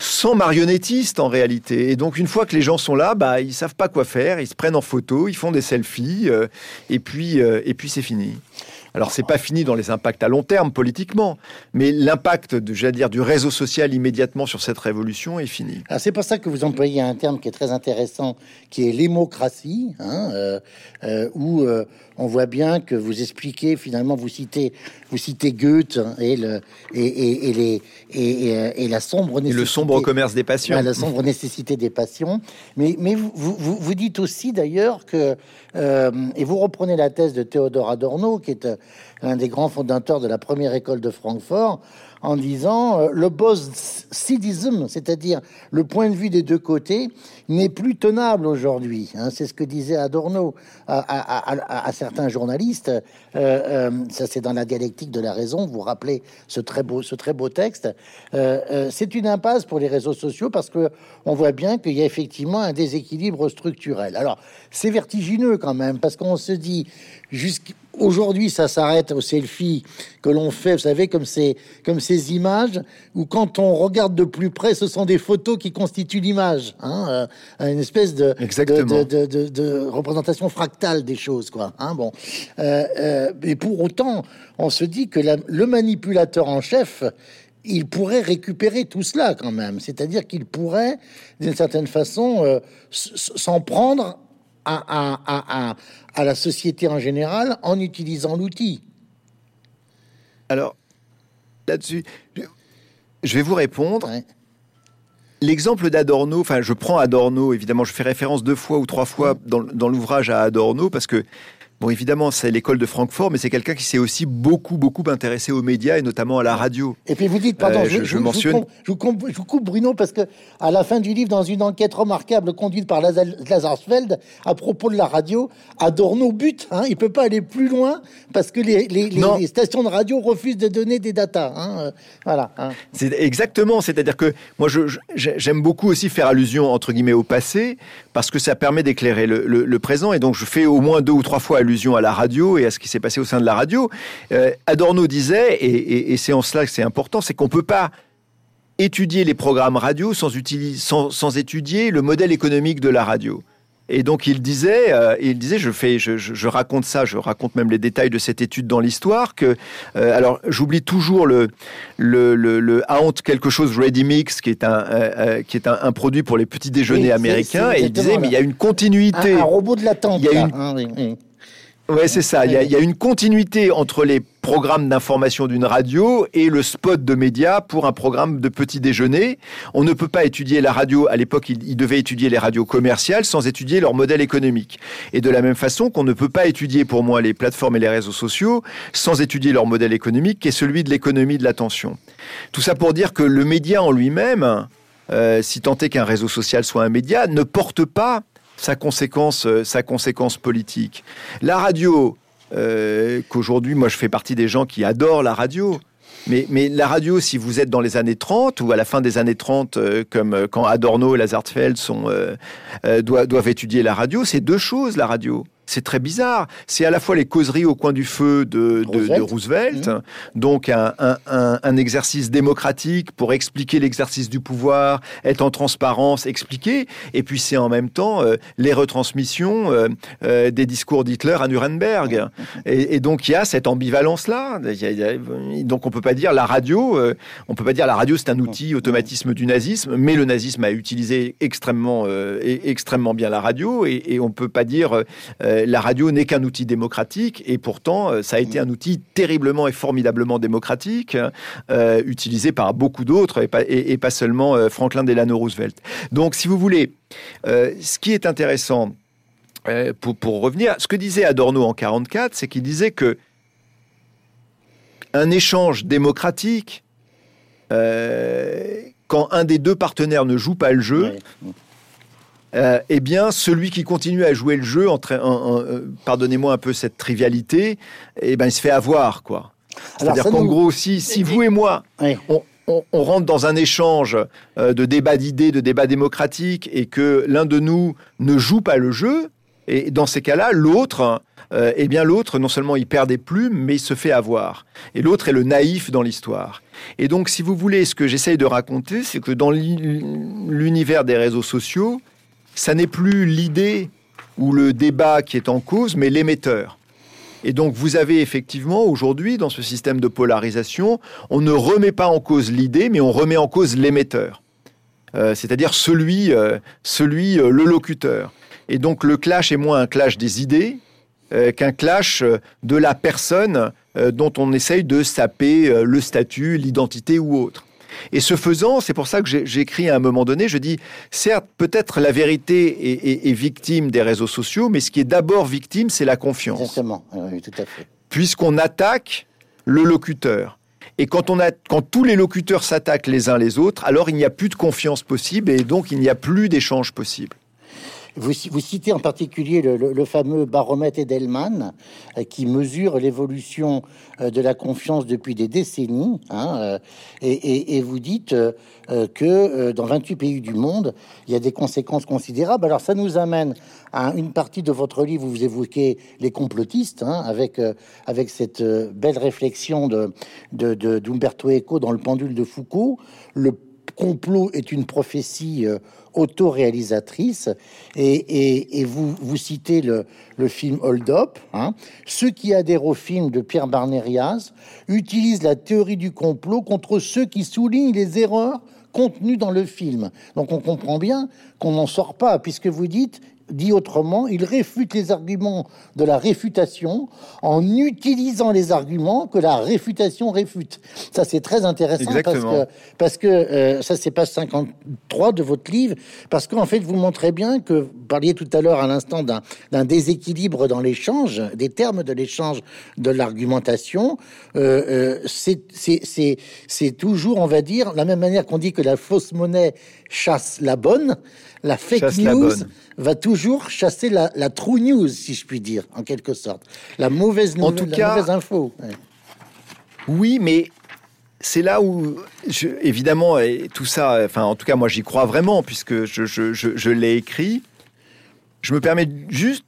sans marionnettiste en réalité. Et donc une fois que les gens sont là, bah ils savent pas quoi faire, ils se prennent en photo, ils font des selfies, euh, et puis euh, et puis c'est fini. Alors c'est pas fini dans les impacts à long terme politiquement, mais l'impact, j'allais dire, du réseau social immédiatement sur cette révolution est fini. c'est pour ça que vous employez un terme qui est très intéressant, qui est l'émocratie, hein, euh, euh, où euh, on voit bien que vous expliquez finalement, vous citez, vous citez Goethe et le et, et, les et, la sombre nécessité, le sombre commerce des passions, la sombre nécessité des passions. Mais mais vous vous, vous dites aussi d'ailleurs que et vous reprenez la thèse de Théodore Adorno, qui est l'un des grands fondateurs de la première école de Francfort, en disant euh, le boss c'est-à-dire le point de vue des deux côtés, n'est plus tenable aujourd'hui. Hein. c'est ce que disait Adorno à, certains journalistes. Euh, euh, ça, c'est dans la dialectique de la raison. Vous, rappelez ce très beau, ce très beau texte. c'est une impasse pour les réseaux sociaux parce que on voit bien qu'il y a effectivement un déséquilibre structurel. Alors, c'est vertigineux quand même parce qu'on se dit aujourd'hui, ça s'arrête au selfie que l'on fait, vous savez, comme ces, comme ces images où quand on regarde de plus près, ce sont des photos qui constituent l'image, hein, euh, une espèce de de, de, de, représentation fractale des choses, quoi. Hein, bon, euh, euh, mais pour autant, on se dit que le manipulateur en chef, il pourrait récupérer tout cela quand même. C'est-à-dire qu'il pourrait, d'une certaine façon, s'en prendre à, à, la société en général en utilisant l'outil. Alors, là-dessus, je vais vous répondre. L'exemple d'Adorno, enfin, je prends Adorno, évidemment, je fais référence deux fois ou trois fois dans, dans l'ouvrage à Adorno parce que Bon, évidemment, c'est l'école de Francfort, mais c'est quelqu'un qui s'est aussi beaucoup, beaucoup intéressé aux médias et notamment à la radio. Et puis vous dites, pardon, euh, je, mentionne... je, vous coupe, Bruno, parce que à la fin du livre, dans une enquête remarquable conduite par Lazarsfeld à propos de la radio, Adorno bute. Hein, il peut pas aller plus loin parce que les, les, stations de radio refusent de donner des datas. Hein, euh, voilà. Hein. C'est exactement. C'est-à-dire que moi, j'aime beaucoup aussi faire allusion entre guillemets au passé parce que ça permet d'éclairer le, le, présent. Et donc, je fais au moins deux ou trois fois allusion à la radio et à ce qui s'est passé au sein de la radio. Euh, Adorno disait, et, c'est en cela que c'est important, c'est qu'on ne peut pas étudier les programmes radio sans, sans, étudier le modèle économique de la radio. Et donc il disait, euh, il disait, je fais, je, raconte ça, je raconte même les détails de cette étude dans l'histoire. Que, euh, alors j'oublie toujours le le, le, quelque chose Ready Mix qui est un qui est un, produit pour les petits déjeuners américains. et il disait, mais il y a une continuité. Un, robot de l'attente. Il y a une, ah Ouais, c'est ça. Il y, a, une continuité entre les programmes d'information d'une radio et le spot de médias pour un programme de petit déjeuner. On ne peut pas étudier la radio. À l'époque, il, devait étudier les radios commerciales sans étudier leur modèle économique. Et de la même façon qu'on ne peut pas étudier pour moi les plateformes et les réseaux sociaux sans étudier leur modèle économique qui est celui de l'économie de l'attention. Tout ça pour dire que le média en lui-même, euh, si tant est qu'un réseau social soit un média, ne porte pas sa conséquence, euh, sa conséquence politique. La radio, euh, qu'aujourd'hui, moi, je fais partie des gens qui adorent la radio. Mais, mais, la radio, si vous êtes dans les années 30 ou à la fin des années 30, euh, comme quand Adorno et Lazartfeld sont, doivent, doivent étudier la radio, c'est deux choses, la radio. C'est très bizarre. C'est à la fois les causeries au coin du feu de, Roosevelt, mmh. donc un, exercice démocratique pour expliquer l'exercice du pouvoir, être en transparence, expliquer, et puis c'est en même temps euh, les retransmissions euh, euh, des discours d'Hitler à Nuremberg. Et, donc il y a cette ambivalence-là. Donc on peut pas dire la radio, on peut pas dire la radio c'est un outil automatisme du nazisme, mais le nazisme a utilisé extrêmement, extrêmement bien la radio, et, et on peut pas dire euh, la radio n'est qu'un outil démocratique et pourtant euh, ça a été un outil terriblement et formidablement démocratique, euh, utilisé par beaucoup d'autres et, pas seulement Franklin Delano Roosevelt. Donc si vous voulez, ce qui est intéressant, pour, revenir, ce que disait Adorno en 44, c'est qu'il disait que un échange démocratique, quand un des deux partenaires ne joue pas le jeu, euh, eh bien, celui qui continue à jouer le jeu, euh, pardonnez-moi un peu cette trivialité, eh ben, il se fait avoir, quoi. C'est-à-dire qu'en gros, si, si vous et moi, on, rentre dans un échange euh, de débat d'idées, de débat démocratique, et que l'un de nous ne joue pas le jeu, et dans ces cas-là, l'autre, eh bien l'autre, non seulement il perd des plumes, mais il se fait avoir. Et l'autre est le naïf dans l'histoire. Et donc, si vous voulez, ce que j'essaye de raconter, c'est que dans l'univers des réseaux sociaux, ça n'est plus l'idée ou le débat qui est en cause, mais l'émetteur. Et donc vous avez effectivement aujourd'hui, dans ce système de polarisation, on ne remet pas en cause l'idée, mais on remet en cause l'émetteur. Euh, c'est-à-dire celui, euh, celui euh, le locuteur. Et donc le clash est moins un clash des idées qu'un clash de la personne dont on essaye de saper le statut, l'identité ou autre. Et ce faisant, c'est pour ça que j'ai écrit à un moment donné, je dis, certes, peut-être la vérité est, victime des réseaux sociaux, mais ce qui est d'abord victime, c'est la confiance. Exactement, oui, tout à fait. Puisqu'on attaque le locuteur. Et quand, on a, quand tous les locuteurs s'attaquent les uns les autres, alors il n'y a plus de confiance possible et donc il n'y a plus d'échange possible. Vous, citez en particulier le, fameux baromètre Edelman euh, qui mesure l'évolution euh, de la confiance depuis des décennies. Hein, euh, et, vous dites que dans 28 pays du monde, il y a des conséquences considérables. Alors ça nous amène à une partie de votre livre où vous évoquez les complotistes, hein, avec, avec cette belle réflexion de, d'Umberto Eco dans le pendule de Foucault. Complot est une prophétie euh, autoréalisatrice et, et, vous, vous citez le, le film Hold Up. Hein. Ceux qui adhèrent au film de Pierre Barnérias utilisent la théorie du complot contre ceux qui soulignent les erreurs contenues dans le film. Donc on comprend bien qu'on n'en sort pas, puisque vous dites Dit autrement, il réfute les arguments de la réfutation en utilisant les arguments que la réfutation réfute. Ça, c'est très intéressant parce que, parce que euh, ça, c'est page 53 de votre livre, parce qu'en fait, vous montrez bien que, vous parliez tout à l'heure à l'instant d'un déséquilibre dans l'échange, des termes de l'échange de l'argumentation. Euh, euh, c'est toujours, on va dire, la même manière qu'on dit que la fausse monnaie chasse la bonne, la fake news va toujours chasser la, true news, si je puis dire, en quelque sorte. La mauvaise nouvelle, en tout cas, mauvaise info. Oui, mais c'est là où, évidemment, et tout ça, enfin, en tout cas, moi, j'y crois vraiment, puisque je, je, l'ai écrit. Je me permets juste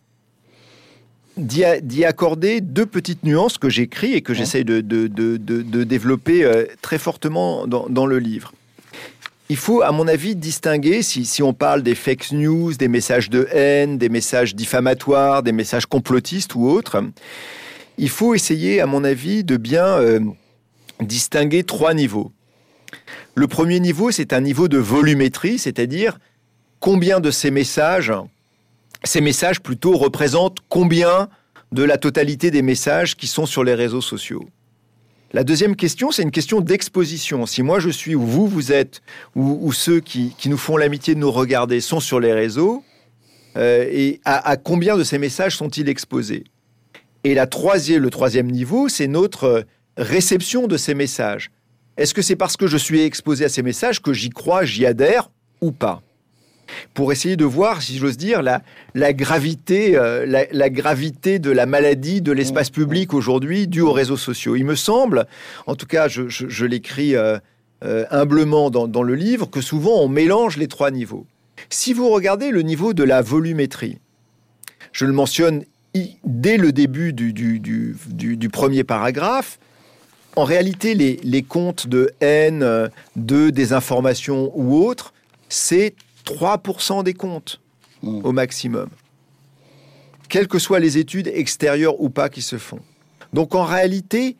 d'y accorder deux petites nuances que j'écris et que j'essaye de, de, développer euh, très fortement dans, dans le livre. Il faut, à mon avis, distinguer, si, on parle des fake news, des messages de haine, des messages diffamatoires, des messages complotistes ou autres, il faut essayer, à mon avis, de bien euh, distinguer trois niveaux. Le premier niveau, c'est un niveau de volumétrie, c'est-à-dire combien de ces messages, ces messages plutôt représentent combien de la totalité des messages qui sont sur les réseaux sociaux. La deuxième question, c'est une question d'exposition. Si moi je suis, ou vous, vous êtes, ou, ceux qui, nous font l'amitié de nous regarder sont sur les réseaux, euh, et à, combien de ces messages sont-ils exposés? Et la troisième, le troisième niveau, c'est notre réception de ces messages. Est-ce que c'est parce que je suis exposé à ces messages que j'y crois, j'y adhère ou pas? Pour essayer de voir, si j'ose dire, la, la gravité, euh, la, gravité de la maladie de l'espace public aujourd'hui due aux réseaux sociaux. Il me semble, en tout cas, je, l'écris euh, euh, humblement dans, le livre, que souvent on mélange les trois niveaux. Si vous regardez le niveau de la volumétrie, je le mentionne dès le début du, du, premier paragraphe, en réalité, les, les comptes de haine, de désinformation ou autres, c'est 3% des comptes mmh. au maximum, quelles que soient les études extérieures ou pas qui se font. Donc en réalité,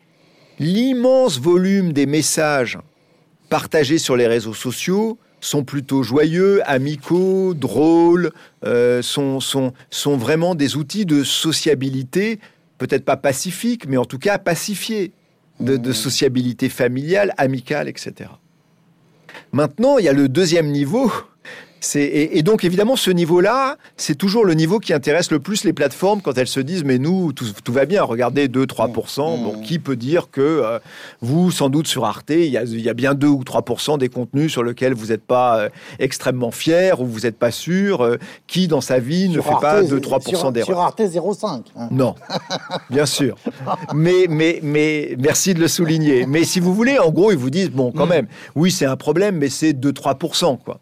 l'immense volume des messages partagés sur les réseaux sociaux sont plutôt joyeux, amicaux, drôles, euh, sont, sont, sont vraiment des outils de sociabilité, peut-être pas pacifique, mais en tout cas pacifiés, de, de mmh. sociabilité familiale, amicale, etc. Maintenant, il y a le deuxième niveau, et, donc évidemment, ce niveau-là, c'est toujours le niveau qui intéresse le plus les plateformes quand elles se disent mais nous, tout, va bien, regardez 2-3%. Mmh. Bon, qui peut dire que euh, vous, sans doute sur Arte, il y, a, bien 2 ou 3% des contenus sur lesquels vous n'êtes pas euh, extrêmement fier ou vous n'êtes pas sûr euh, Qui dans sa vie ne fait pas 2-3% d'erreurs Sur Arte 0,5. Hein. Non, bien sûr. mais, mais, mais merci de le souligner. Mais si vous voulez, en gros, ils vous disent bon, quand mmh. même, oui, c'est un problème, mais c'est 2-3%. quoi.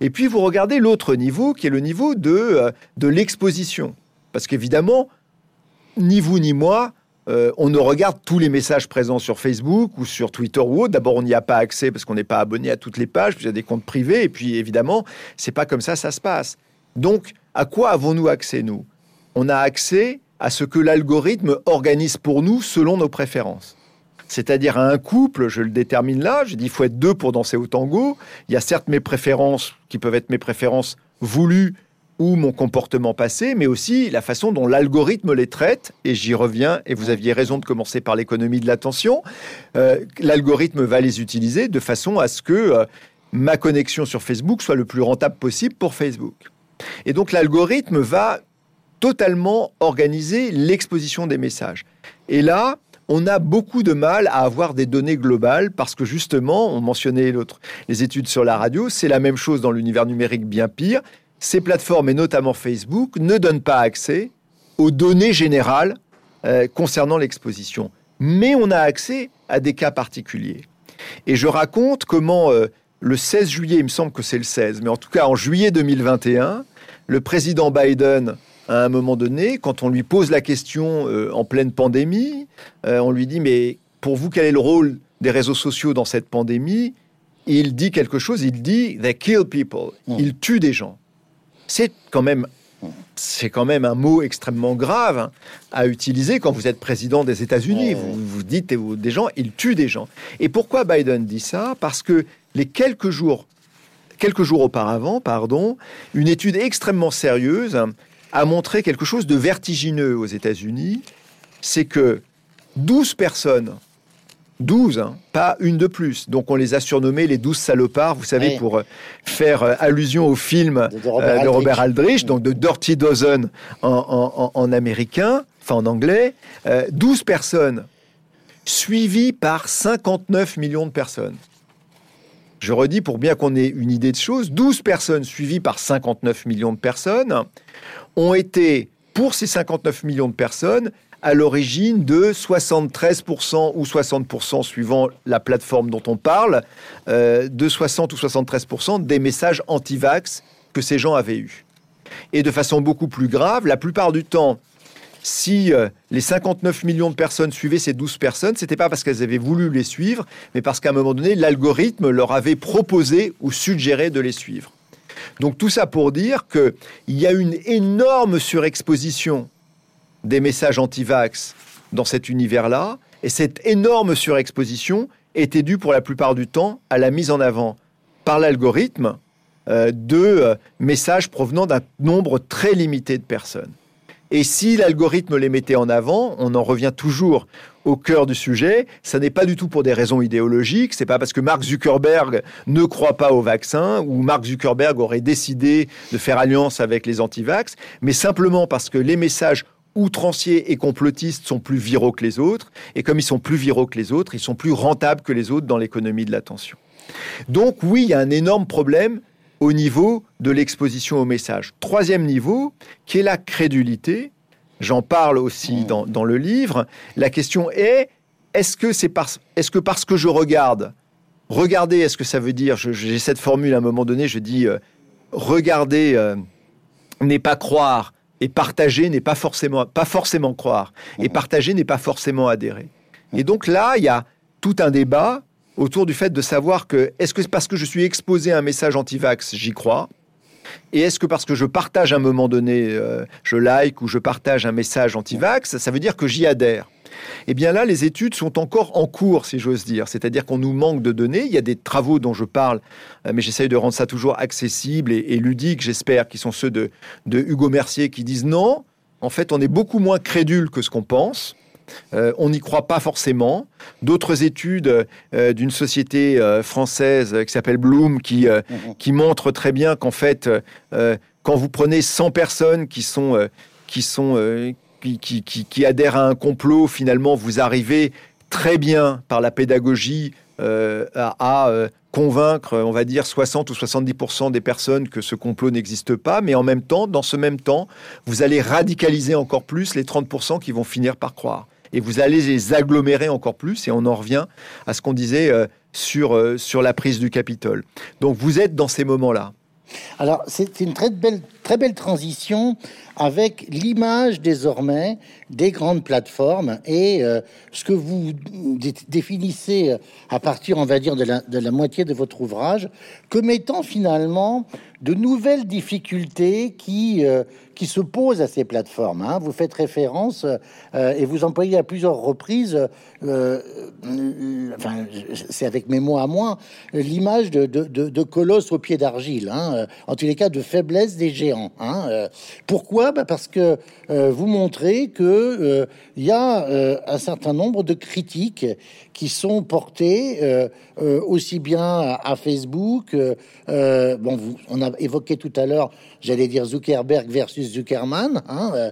Et puis vous regardez l'autre niveau, qui est le niveau de, euh, de l'exposition. Parce qu'évidemment, ni vous ni moi, euh, on ne regarde tous les messages présents sur Facebook ou sur Twitter ou autre. D'abord, on n'y a pas accès parce qu'on n'est pas abonné à toutes les pages, puis il y a des comptes privés, et puis évidemment, c'est pas comme ça ça se passe. Donc, à quoi avons-nous accès, nous? On a accès à ce que l'algorithme organise pour nous selon nos préférences c'est-à-dire à un couple, je le détermine là, je dis il faut être deux pour danser au tango. Il y a certes mes préférences qui peuvent être mes préférences voulues ou mon comportement passé, mais aussi la façon dont l'algorithme les traite, et j'y reviens, et vous aviez raison de commencer par l'économie de l'attention, euh, l'algorithme va les utiliser de façon à ce que euh, ma connexion sur Facebook soit le plus rentable possible pour Facebook. Et donc l'algorithme va totalement organiser l'exposition des messages. Et là, on a beaucoup de mal à avoir des données globales parce que justement, on mentionnait l'autre, les études sur la radio, c'est la même chose dans l'univers numérique, bien pire. ces plateformes, et notamment Facebook, ne donnent pas accès aux données générales euh, concernant l'exposition. Mais on a accès à des cas particuliers. Et je raconte comment euh, le 16 juillet, il me semble que c'est le 16, mais en tout cas en juillet 2021, le président Biden, à un moment donné, quand on lui pose la question euh, en pleine pandémie, on lui dit, mais pour vous, quel est le rôle des réseaux sociaux dans cette pandémie? Il dit quelque chose, il dit, they kill people, mmh. ils tuent des gens c'est quand même c'est quand même un mot extrêmement grave hein, à utiliser quand vous êtes président des États-Unis. Vous, vous dites des gens, ils tuent des gens. Et pourquoi Biden dit ça? Parce que les quelques jours, quelques jours auparavant, pardon, une étude extrêmement sérieuse a montré quelque chose de vertigineux aux États-Unis. C'est que 12 personnes 12, hein, pas une de plus. Donc on les a surnommés les 12 salopards, vous savez, pour euh, faire euh, allusion au film de, Robert, euh, Aldrich. donc de Dirty Dozen en, américain, enfin en anglais. 12 personnes suivies par 59 millions de personnes. Je redis pour bien qu'on ait une idée de choses, 12 personnes suivies par 59 millions de personnes ont été, pour ces 59 millions de personnes, à l'origine de 73% ou 60% suivant la plateforme dont on parle, euh, de 60 ou 73% des messages anti-vax que ces gens avaient eus. Et de façon beaucoup plus grave, la plupart du temps, si euh, les 59 millions de personnes suivaient ces 12 personnes, c'était pas parce qu'elles avaient voulu les suivre, mais parce qu'à un moment donné, l'algorithme leur avait proposé ou suggéré de les suivre. Donc tout ça pour dire qu'il y a une énorme surexposition des messages anti-vax dans cet univers-là. Et cette énorme surexposition était due pour la plupart du temps à la mise en avant par l'algorithme euh, de euh, messages provenant d'un nombre très limité de personnes. Et si l'algorithme les mettait en avant, on en revient toujours au cœur du sujet, ça n'est pas du tout pour des raisons idéologiques, c'est pas parce que Mark Zuckerberg ne croit pas au vaccin ou Mark Zuckerberg aurait décidé de faire alliance avec les anti-vax, mais simplement parce que les messages outranciers et complotistes sont plus viraux que les autres, et comme ils sont plus viraux que les autres, ils sont plus rentables que les autres dans l'économie de l'attention. Donc oui, il y a un énorme problème au niveau de l'exposition au message. Troisième niveau, qui est la crédulité. J'en parle aussi mmh. dans, le livre. La question est, est-ce que c'est parce, est-ce que parce que je regarde, regarder, est-ce que ça veut dire, j'ai cette formule à un moment donné, je dis, euh, regarder euh, n'est pas croire, et partager n'est pas forcément, pas forcément croire. Et mhm. partager n'est pas forcément adhérer. Et donc là, il y a tout un débat autour du fait de savoir que est-ce que parce que je suis exposé à un message anti-vax, j'y crois et est-ce que parce que je partage à un moment donné, euh, je like ou je partage un message anti-vax, ça veut dire que j'y adhère? Eh bien là, les études sont encore en cours, si j'ose dire. C'est-à-dire qu'on nous manque de données. Il y a des travaux dont je parle, euh, mais j'essaye de rendre ça toujours accessible et, ludique, j'espère, qui sont ceux de, Hugo Mercier, qui disent non, en fait, on est beaucoup moins crédule que ce qu'on pense. Euh, on n'y croit pas forcément. D'autres études euh, d'une société française qui s'appelle Bloom qui, mhm. qui montrent très bien qu'en fait, quand vous prenez 100 personnes qui sont, qui sont qui, adhèrent à un complot, finalement, vous arrivez très bien par la pédagogie euh, à, euh, convaincre, on va dire, 60 ou 70% des personnes que ce complot n'existe pas, mais en même temps, dans ce même temps, vous allez radicaliser encore plus les 30% qui vont finir par croire. Et vous allez les agglomérer encore plus, et on en revient à ce qu'on disait euh, sur, sur la prise du Capitole. Donc vous êtes dans ces moments-là. Alors, c'est une très belle, très belle transition avec l'image désormais des grandes plateformes et euh, ce que vous définissez à partir, on va dire, de la, de la moitié de votre ouvrage, comme étant finalement de nouvelles difficultés qui, euh, qui se posent à ces plateformes. Hein. Vous faites référence euh, et vous employez à plusieurs reprises, euh, enfin, c'est avec mes mots à moi, l'image de, de, de, colosses au pied d'argile, hein, en tous les cas de faiblesse des géants. Hein. pourquoi? Bah, Parce que vous montrez que il y a un certain nombre de critiques qui sont portées aussi bien à, Facebook. bon, on a évoqué tout à l'heure, j'allais dire Zuckerberg versus Zuckerman. Hein,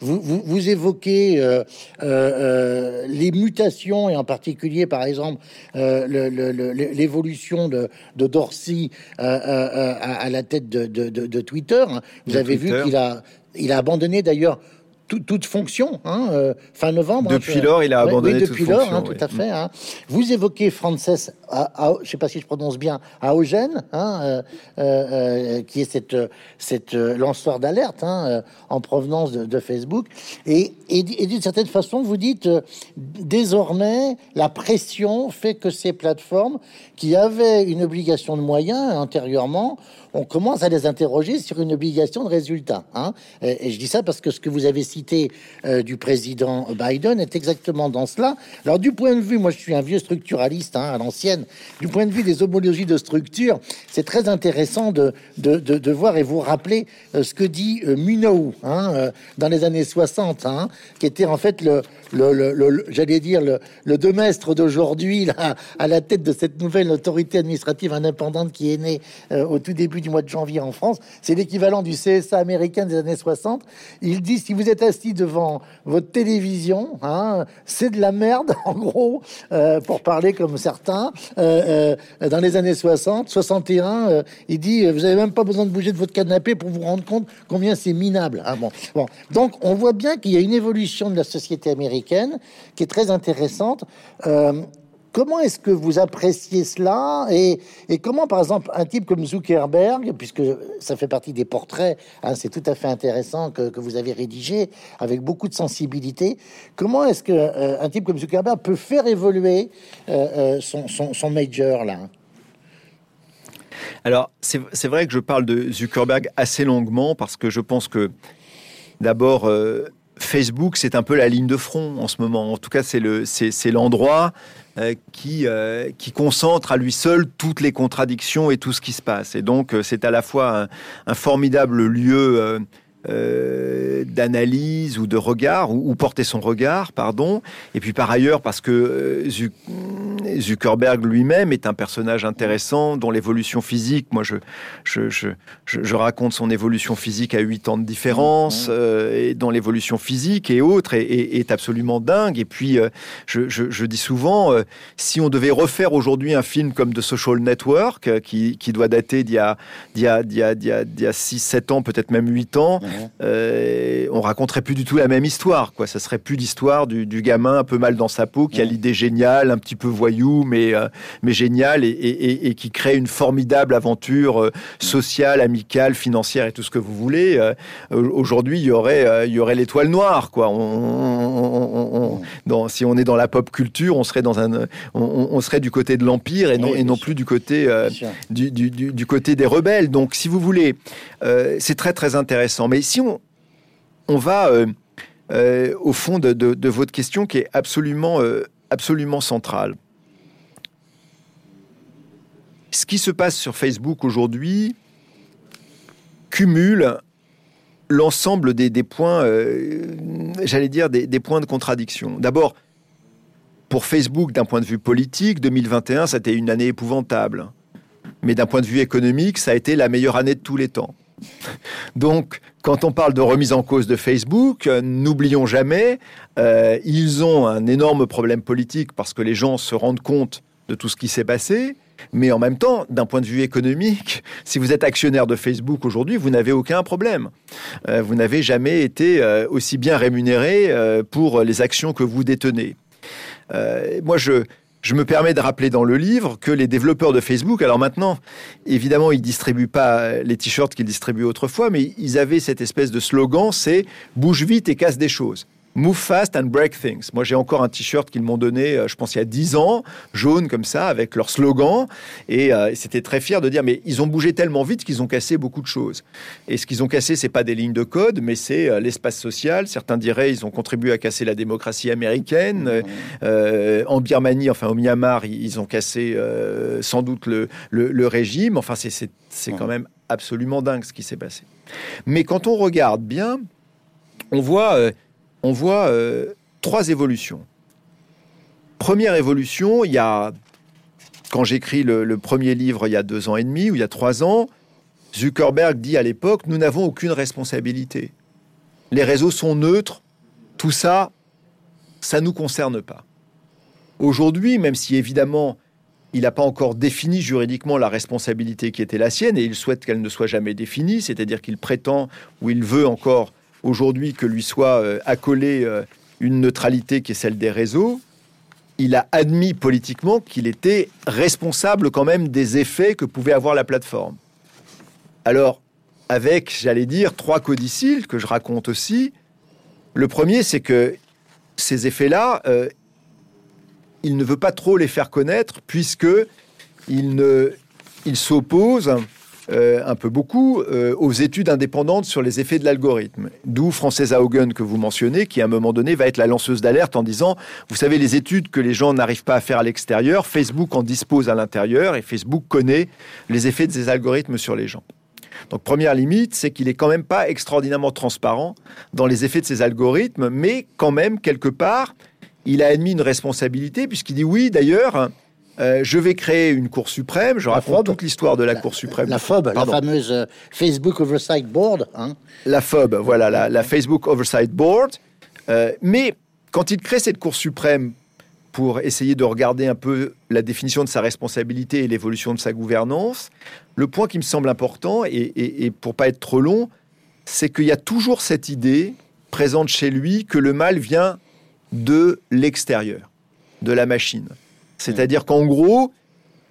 vous, vous, vous, évoquez les mutations et en particulier, par exemple, l'évolution de, de, Dorsey à, la tête de, Twitter. Vous avez vu qu'il a, il a abandonné d'ailleurs toute fonction, hein, euh, fin novembre. Hein, depuis lors, il a abandonné depuis toute lors, hein, tout à fait. Vous évoquez Frances, à, je sais pas si je prononce bien, à Eugène, euh, euh, qui est cette, cette lanceur d'alerte en provenance de, Facebook. Et, et, d'une certaine façon, vous dites, désormais, la pression fait que ces plateformes, qui avaient une obligation de moyens antérieurement, on commence à les interroger sur une obligation de résultat. Hein. Et, je dis ça parce que ce que vous avez cité euh, du président Biden est exactement dans cela. Alors du point de vue, moi je suis un vieux structuraliste hein, à l'ancienne, du point de vue des homologies de structure, c'est très intéressant de, voir et vous rappeler euh, ce que dit euh, Munoz hein, dans les années 60, hein, qui était en fait le, le, j'allais dire, le, le demestre d'aujourd'hui, à la tête de cette nouvelle autorité administrative indépendante qui est née euh, au tout début du mois de janvier en France. C'est l'équivalent du CSA américain des années 60. Il dit, si vous êtes assis devant votre télévision, hein, c'est de la merde, en gros, euh, pour parler comme certains, euh, dans les années 60, 61, il dit, vous avez même pas besoin de bouger de votre canapé pour vous rendre compte combien c'est minable. Ah bon. Donc, on voit bien qu'il y a une évolution de la société américaine qui est très intéressante. Euh, comment est-ce que vous appréciez cela et, comment, par exemple, un type comme Zuckerberg, puisque ça fait partie des portraits, hein, c'est tout à fait intéressant que, vous avez rédigé avec beaucoup de sensibilité. Comment est-ce que euh, un type comme Zuckerberg peut faire évoluer euh, son, son, major là? Alors, c'est vrai que je parle de Zuckerberg assez longuement parce que je pense que d'abord Facebook, c'est un peu la ligne de front en ce moment. En tout cas, c'est le, c'est, l'endroit euh, qui, euh, qui concentre à lui seul toutes les contradictions et tout ce qui se passe. Et donc, euh, c'est à la fois un, formidable lieu euh, d'analyse ou de regard, ou, porter son regard, pardon. Et puis par ailleurs, parce que euh, Zuckerberg lui-même est un personnage intéressant dont l'évolution physique, moi je, je, je, je, raconte son évolution physique à 8 ans de différence, mmh. euh, et dont l'évolution physique et autres est, est, absolument dingue. Et puis je, je, dis souvent, si on devait refaire aujourd'hui un film comme The Social Network, qui, qui doit dater d'il y a, d'il y a, d'il y a, d'il y a 6, 7 ans, peut-être même 8 ans, mmh. Euh, on raconterait plus du tout la même histoire. Quoi. Ça serait plus l'histoire du, gamin un peu mal dans sa peau qui a l'idée géniale, un petit peu voyou, mais, euh, mais géniale, et, qui crée une formidable aventure euh, sociale, amicale, financière et tout ce que vous voulez. Aujourd'hui, il y aurait, il y aurait l'étoile noire. Quoi. Si on est dans la pop culture, on serait, dans un, on, serait du côté de l'Empire et non, et non plus du côté, du, du, côté des rebelles. Donc, si vous voulez, c'est très très intéressant. Mais si on, on va euh, euh, au fond de, votre question qui est absolument, euh, absolument centrale. Ce qui se passe sur Facebook aujourd'hui cumule l'ensemble des, points, j'allais dire, des, points de contradiction. D'abord, pour Facebook, d'un point de vue politique, 2021, ça a été une année épouvantable. Mais d'un point de vue économique, ça a été la meilleure année de tous les temps. Donc, quand on parle de remise en cause de Facebook, euh, n'oublions jamais, euh, ils ont un énorme problème politique parce que les gens se rendent compte de tout ce qui s'est passé. Mais en même temps, d'un point de vue économique, si vous êtes actionnaire de Facebook aujourd'hui, vous n'avez aucun problème. Euh, vous n'avez jamais été aussi bien rémunéré pour les actions que vous détenez. moi, je, je me permets de rappeler dans le livre que les développeurs de Facebook, alors maintenant, évidemment, ils distribuent pas les t-shirts qu'ils distribuaient autrefois, mais ils avaient cette espèce de slogan, c'est bouge vite et casse des choses. Move fast and break things. Moi, j'ai encore un t-shirt qu'ils m'ont donné, euh, je pense, il y a 10 ans, jaune comme ça, avec leur slogan. Et euh, c'était très fier de dire, mais ils ont bougé tellement vite qu'ils ont cassé beaucoup de choses. Et ce qu'ils ont cassé, c'est pas des lignes de code, mais c'est euh, l'espace social. Certains diraient, ils ont contribué à casser la démocratie américaine. Mmh. en Birmanie, enfin au Myanmar, ils ont cassé sans doute le, le, régime. Enfin, c'est quand même absolument dingue ce qui s'est passé. Mais quand on regarde bien, on voit, on voit euh, trois évolutions. Première évolution, il y a, quand j'écris le, premier livre il y a deux ans et demi ou il y a trois ans, Zuckerberg dit à l'époque, nous n'avons aucune responsabilité. Les réseaux sont neutres, tout ça, ça ne nous concerne pas. Aujourd'hui, même si évidemment il n'a pas encore défini juridiquement la responsabilité qui était la sienne et il souhaite qu'elle ne soit jamais définie, c'est-à-dire qu'il prétend ou il veut encore aujourd'hui que lui soit euh, accolée euh, une neutralité qui est celle des réseaux. Il a admis politiquement qu'il était responsable quand même des effets que pouvait avoir la plateforme. Alors, avec, j'allais dire, trois codicils que je raconte aussi. Le premier, c'est que ces effets-là, euh, il ne veut pas trop les faire connaître puisque il, ne, il s'oppose euh, un peu beaucoup euh, aux études indépendantes sur les effets de l'algorithme. D'où Frances Haugen que vous mentionnez, qui à un moment donné va être la lanceuse d'alerte en disant, vous savez, les études que les gens n'arrivent pas à faire à l'extérieur, Facebook en dispose à l'intérieur et Facebook connaît les effets de ces algorithmes sur les gens. Donc première limite, c'est qu'il est quand même pas extraordinairement transparent dans les effets de ces algorithmes, mais quand même quelque part, il a admis une responsabilité puisqu'il dit oui, d'ailleurs, euh, je vais créer une Cour suprême. Je raconte toute l'histoire de la, Cour suprême. La FOB, la fameuse euh, Facebook Oversight Board. Hein. la FOB, voilà, la, Facebook Oversight Board. Euh, mais quand il crée cette Cour suprême pour essayer de regarder un peu la définition de sa responsabilité et l'évolution de sa gouvernance, le point qui me semble important, et, et pour pas être trop long, c'est qu'il y a toujours cette idée présente chez lui que le mal vient de l'extérieur, de la machine. C'est-à-dire qu'en gros,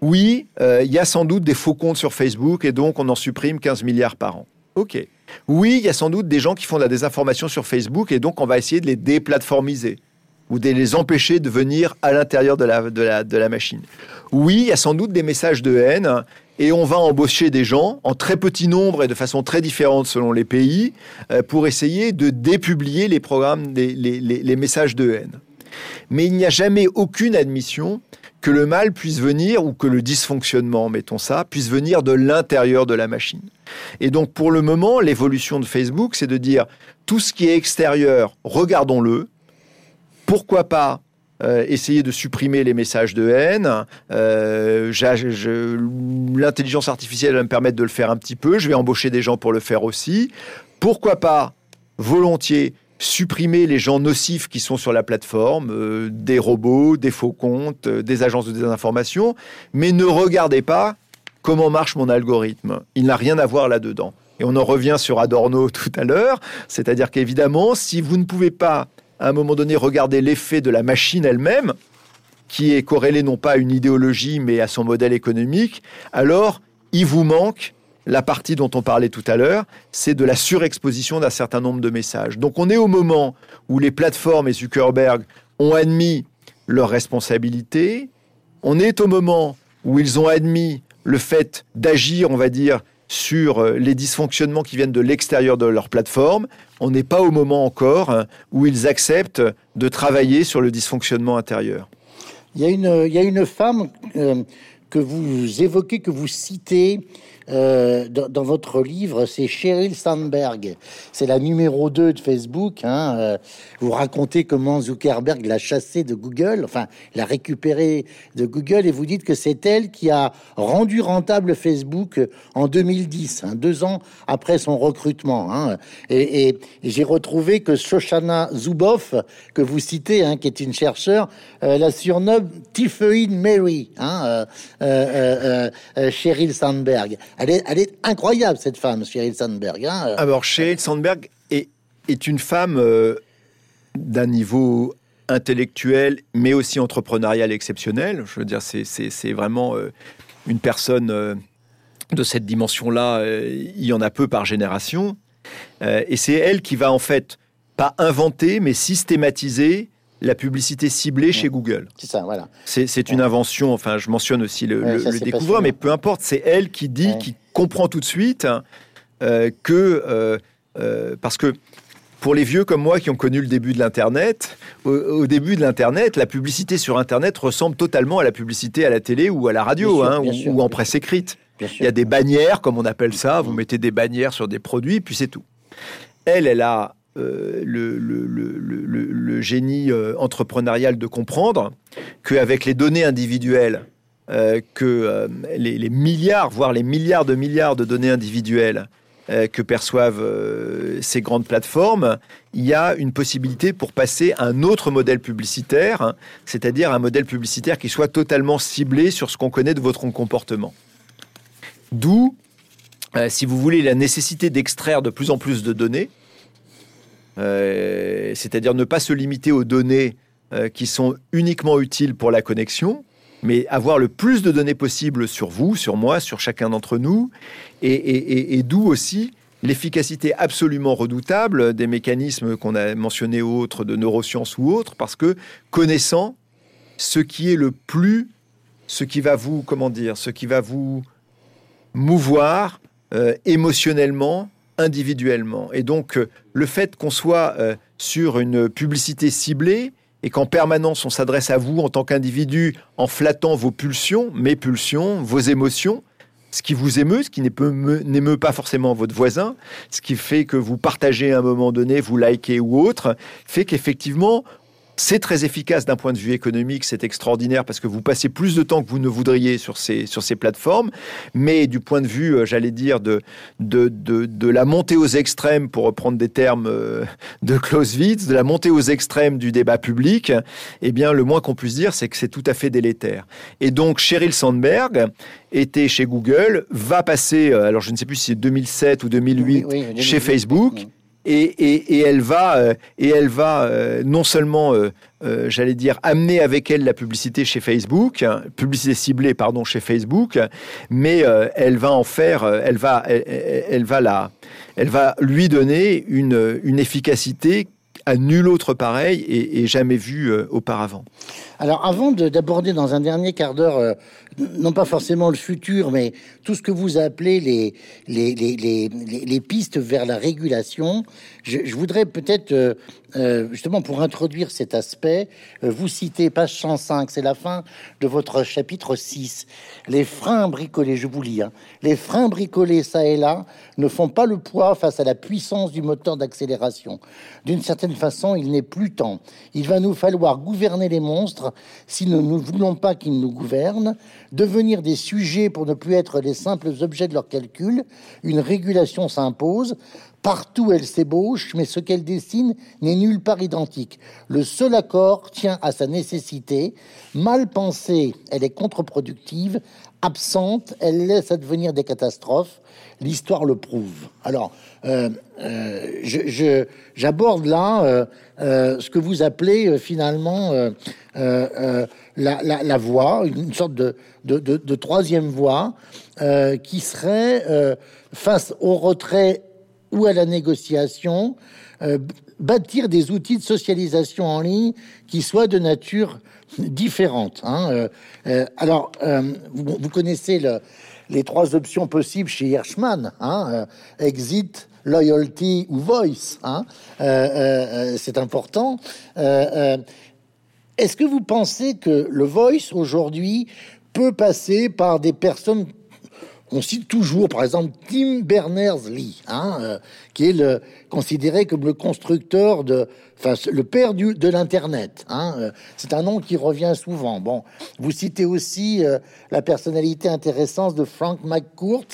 oui, euh, il y a sans doute des faux comptes sur Facebook et donc on en supprime 15 milliards par an. OK. Oui, il y a sans doute des gens qui font de la désinformation sur Facebook et donc on va essayer de les déplatformiser ou de les empêcher de venir à l'intérieur de la, de, la, machine. Oui, il y a sans doute des messages de haine et on va embaucher des gens en très petit nombre et de façon très différente selon les pays euh, pour essayer de dépublier les programmes, les, messages de haine. Mais il n'y a jamais aucune admission que le mal puisse venir, ou que le dysfonctionnement, mettons ça, puisse venir de l'intérieur de la machine. Et donc pour le moment, l'évolution de Facebook, c'est de dire tout ce qui est extérieur, regardons-le. Pourquoi pas euh, essayer de supprimer les messages de haine. Euh, l'intelligence artificielle va me permettre de le faire un petit peu. Je vais embaucher des gens pour le faire aussi. Pourquoi pas, volontiers, supprimer les gens nocifs qui sont sur la plateforme, euh, des robots, des faux comptes, des agences de désinformation, mais ne regardez pas comment marche mon algorithme. Il n'a rien à voir là-dedans. Et on en revient sur Adorno tout à l'heure, c'est-à-dire qu'évidemment, si vous ne pouvez pas à un moment donné regarder l'effet de la machine elle-même, qui est corrélé non pas à une idéologie mais à son modèle économique, alors il vous manque la partie dont on parlait tout à l'heure, c'est de la surexposition d'un certain nombre de messages. Donc on est au moment où les plateformes et Zuckerberg ont admis leur responsabilité, on est au moment où ils ont admis le fait d'agir, on va dire, sur euh, les dysfonctionnements qui viennent de l'extérieur de leur plateforme. On n'est pas au moment encore hein, où ils acceptent de travailler sur le dysfonctionnement intérieur. Il y a une, il y a une femme euh, que vous évoquez, que vous citez, euh, dans, votre livre, c'est Sheryl Sandberg. C'est la numéro 2 de Facebook. Hein, euh, vous racontez comment Zuckerberg l'a chassé de Google, enfin, l'a récupéré de Google, et vous dites que c'est elle qui a rendu rentable Facebook en 2010, hein, deux ans après son recrutement. Hein. Et, j'ai retrouvé que Shoshana Zuboff, que vous citez, hein, qui est une chercheure, euh, la surnomme Typhoid Mary, hein, Sheryl Sandberg. Elle est, incroyable, cette femme, Sheryl Sandberg. Hein. Alors, Sheryl Sandberg est, une femme euh, d'un niveau intellectuel, mais aussi entrepreneurial exceptionnel. Je veux dire, c'est vraiment euh, une personne euh, de cette dimension-là. il y en a peu par génération. et c'est elle qui va en fait pas inventer, mais systématiser la publicité ciblée chez Google. C'est ça, voilà. C'est une invention, enfin je mentionne aussi le, le, découvreur, mais peu importe, c'est elle qui dit, qui comprend tout de suite euh, que, euh, euh, parce que pour les vieux comme moi qui ont connu le début de l'Internet, au, début de l'Internet, la publicité sur Internet ressemble totalement à la publicité à la télé ou à la radio, hein, ou, en presse écrite. Il y a des bannières, comme on appelle ça. Vous mettez des bannières sur des produits, puis c'est tout. Elle, elle a euh, le, génie euh, entrepreneurial de comprendre qu'avec les données individuelles, euh, que les, milliards, voire les milliards de milliards de données individuelles que perçoivent ces grandes plateformes, il y a une possibilité pour passer à un autre modèle publicitaire, c'est-à-dire un modèle publicitaire qui soit totalement ciblé sur ce qu'on connaît de votre comportement. D'où, si vous voulez, la nécessité d'extraire de plus en plus de données euh, c'est-à-dire ne pas se limiter aux données euh, qui sont uniquement utiles pour la connexion, mais avoir le plus de données possible sur vous, sur moi, sur chacun d'entre nous, et, d'où aussi l'efficacité absolument redoutable des mécanismes qu'on a mentionnés autres, de neurosciences ou autres, parce que connaissant ce qui est le plus, ce qui va vous, comment dire, ce qui va vous mouvoir euh, émotionnellement, individuellement. Et donc, euh, le fait qu'on soit euh, sur une publicité ciblée et qu'en permanence on s'adresse à vous en tant qu'individu en flattant vos pulsions, mes pulsions, vos émotions, ce qui vous émeut, ce qui n'émeut pas forcément votre voisin, ce qui fait que vous partagez à un moment donné, vous likez ou autre, fait qu'effectivement, c'est très efficace d'un point de vue économique, c'est extraordinaire parce que vous passez plus de temps que vous ne voudriez sur ces, sur ces plateformes, mais du point de vue, euh, j'allais dire, de, de, de, la montée aux extrêmes, pour reprendre des termes euh, de Clausewitz, de la montée aux extrêmes du débat public, eh bien, le moins qu'on puisse dire, c'est que c'est tout à fait délétère. Et donc, Sheryl Sandberg était chez Google, va passer, euh, alors je ne sais plus si c'est 2007 ou 2008, chez Facebook et, elle va, euh, et elle va euh, non seulement, euh, j'allais dire, amener avec elle la publicité chez Facebook, hein, publicité ciblée, pardon, chez Facebook, mais elle va en faire, elle va, elle, va la, elle va lui donner une, une efficacité à nul autre pareil et, jamais vu auparavant. Alors, avant d'aborder dans un dernier quart d'heure non pas forcément le futur, mais tout ce que vous appelez les, les, les, les, pistes vers la régulation. Je, voudrais peut-être, euh, euh, justement pour introduire cet aspect, euh, vous citer page 105, c'est la fin de votre chapitre 6. Les freins bricolés, je vous lis, hein, les freins bricolés ça et là ne font pas le poids face à la puissance du moteur d'accélération. D'une certaine façon, il n'est plus temps. Il va nous falloir gouverner les monstres si nous ne voulons pas qu'ils nous gouvernent devenir des sujets pour ne plus être les simples objets de leur calcul. Une régulation s'impose. Partout elle s'ébauche, mais ce qu'elle dessine n'est nulle part identique. Le seul accord tient à sa nécessité. Mal pensée, elle est contre-productive. Absente, elle laisse advenir des catastrophes. L'histoire le prouve. Alors, euh, euh, j'aborde là euh, ce que vous appelez finalement la, voie, une sorte de, de, troisième voie, euh, qui serait face au retrait ou à la négociation, euh, bâtir des outils de socialisation en ligne qui soient de nature différente. Hein, alors, vous, connaissez les trois options possibles chez Hirschman, hein, exit, loyalty ou voice. Hein, c'est important. Est-ce que vous pensez que le voice aujourd'hui peut passer par des personnes on cite toujours, par exemple, Tim Berners-Lee, hein, euh, qui est le, considéré comme le constructeur de, enfin, le père du, de l'Internet. Hein, euh, c'est un nom qui revient souvent. Bon, vous citez aussi euh, la personnalité intéressante de Frank McCourt,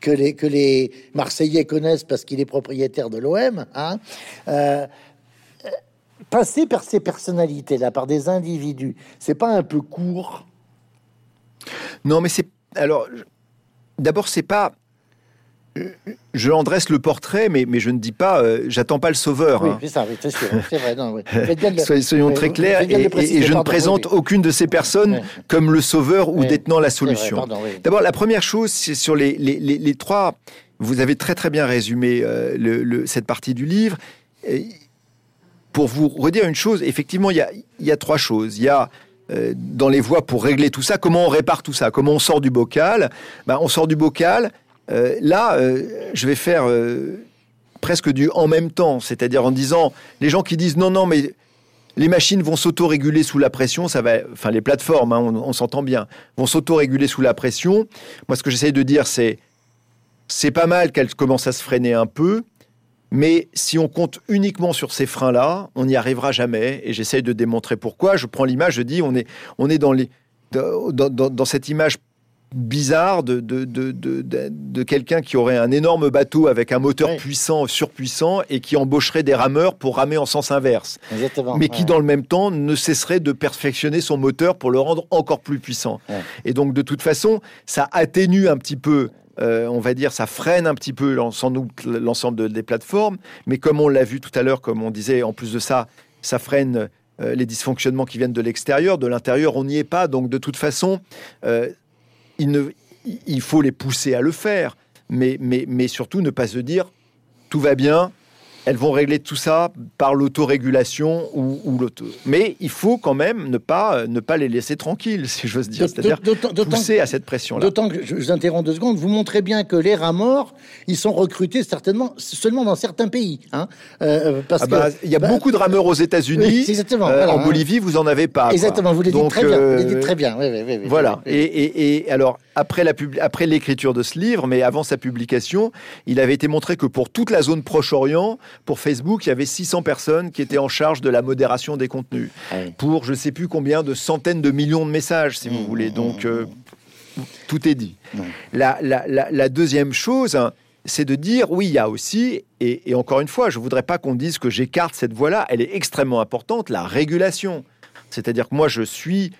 que les, que les Marseillais connaissent parce qu'il est propriétaire de l'OM. Hein, passer par ces personnalités-là, par des individus, c'est pas un peu court? Non, mais c'est alors d'abord c'est pas je en dresse le portrait, mais, mais je ne dis pas, euh, j'attends pas le sauveur. Oui, hein. c'est ça, c'est sûr, c'est vrai. Non, Soyons très clairs, et, je ne présente aucune de ces personnes comme le sauveur ou détenant la solution. D'abord, la première chose, c'est sur les, les, les, trois. Vous avez très très bien résumé euh, le, cette partie du livre pour vous redire une chose, effectivement, il y a, trois choses. Il y a euh, dans les voies pour régler tout ça, comment on répare tout ça, comment on sort du bocal? Ben, on sort du bocal. Euh, là, euh, je vais faire presque du en même temps, c'est-à-dire en disant les gens qui disent non, non, mais les machines vont s'auto-réguler sous la pression, ça va, enfin les plateformes, hein, on, s'entend bien, vont s'auto-réguler sous la pression. Moi, ce que j'essaye de dire, c'est c'est pas mal qu'elles commencent à se freiner un peu, mais si on compte uniquement sur ces freins-là, on n'y arrivera jamais. Et j'essaye de démontrer pourquoi. Je prends l'image, je dis, on est, on est dans, les, dans, dans cette image bizarre de, de, de, de, quelqu'un qui aurait un énorme bateau avec un moteur puissant, surpuissant, et qui embaucherait des rameurs pour ramer en sens inverse. Mais qui, dans le même temps, ne cesserait de perfectionner son moteur pour le rendre encore plus puissant. Et donc, de toute façon, ça atténue un petit peu euh, on va dire, ça freine un petit peu sans doute l'ensemble des plateformes, mais comme on l'a vu tout à l'heure, comme on disait, en plus de ça, ça freine euh, les dysfonctionnements qui viennent de l'extérieur, de l'intérieur, on n'y est pas. Donc de toute façon, euh, il, faut les pousser à le faire, mais, surtout ne pas se dire tout va bien, elles vont régler tout ça par l'autorégulation ou, ou l'auto. Mais il faut quand même ne pas, ne pas les laisser tranquilles, si j'ose dire. C'est-à-dire pousser à cette pression-là. D'autant que, je vous interromps deux secondes, vous montrez bien que les rats morts, ils sont recrutés certainement seulement dans certains pays. Hein, euh, parce ah bah, il y a bah, beaucoup de rameurs aux États-Unis. exactement. Euh, en hein. Bolivie, vous en avez pas. Exactement, vous les dites très bien. Vous dites très bien. voilà. Et, et, et alors, après l'écriture de ce livre, mais avant sa publication, il avait été montré que pour toute la zone Proche-Orient, pour Facebook, il y avait 600 personnes qui étaient en charge de la modération des contenus. Pour je ne sais plus combien de centaines de millions de messages, si vous mmh, voulez. Mmh, Donc, mmh, euh, tout est dit. La, la, deuxième chose, hein, c'est de dire, oui, il y a aussi, et, et encore une fois, je ne voudrais pas qu'on dise que j'écarte cette voie-là, elle est extrêmement importante, la régulation. C'est-à-dire que moi, je suis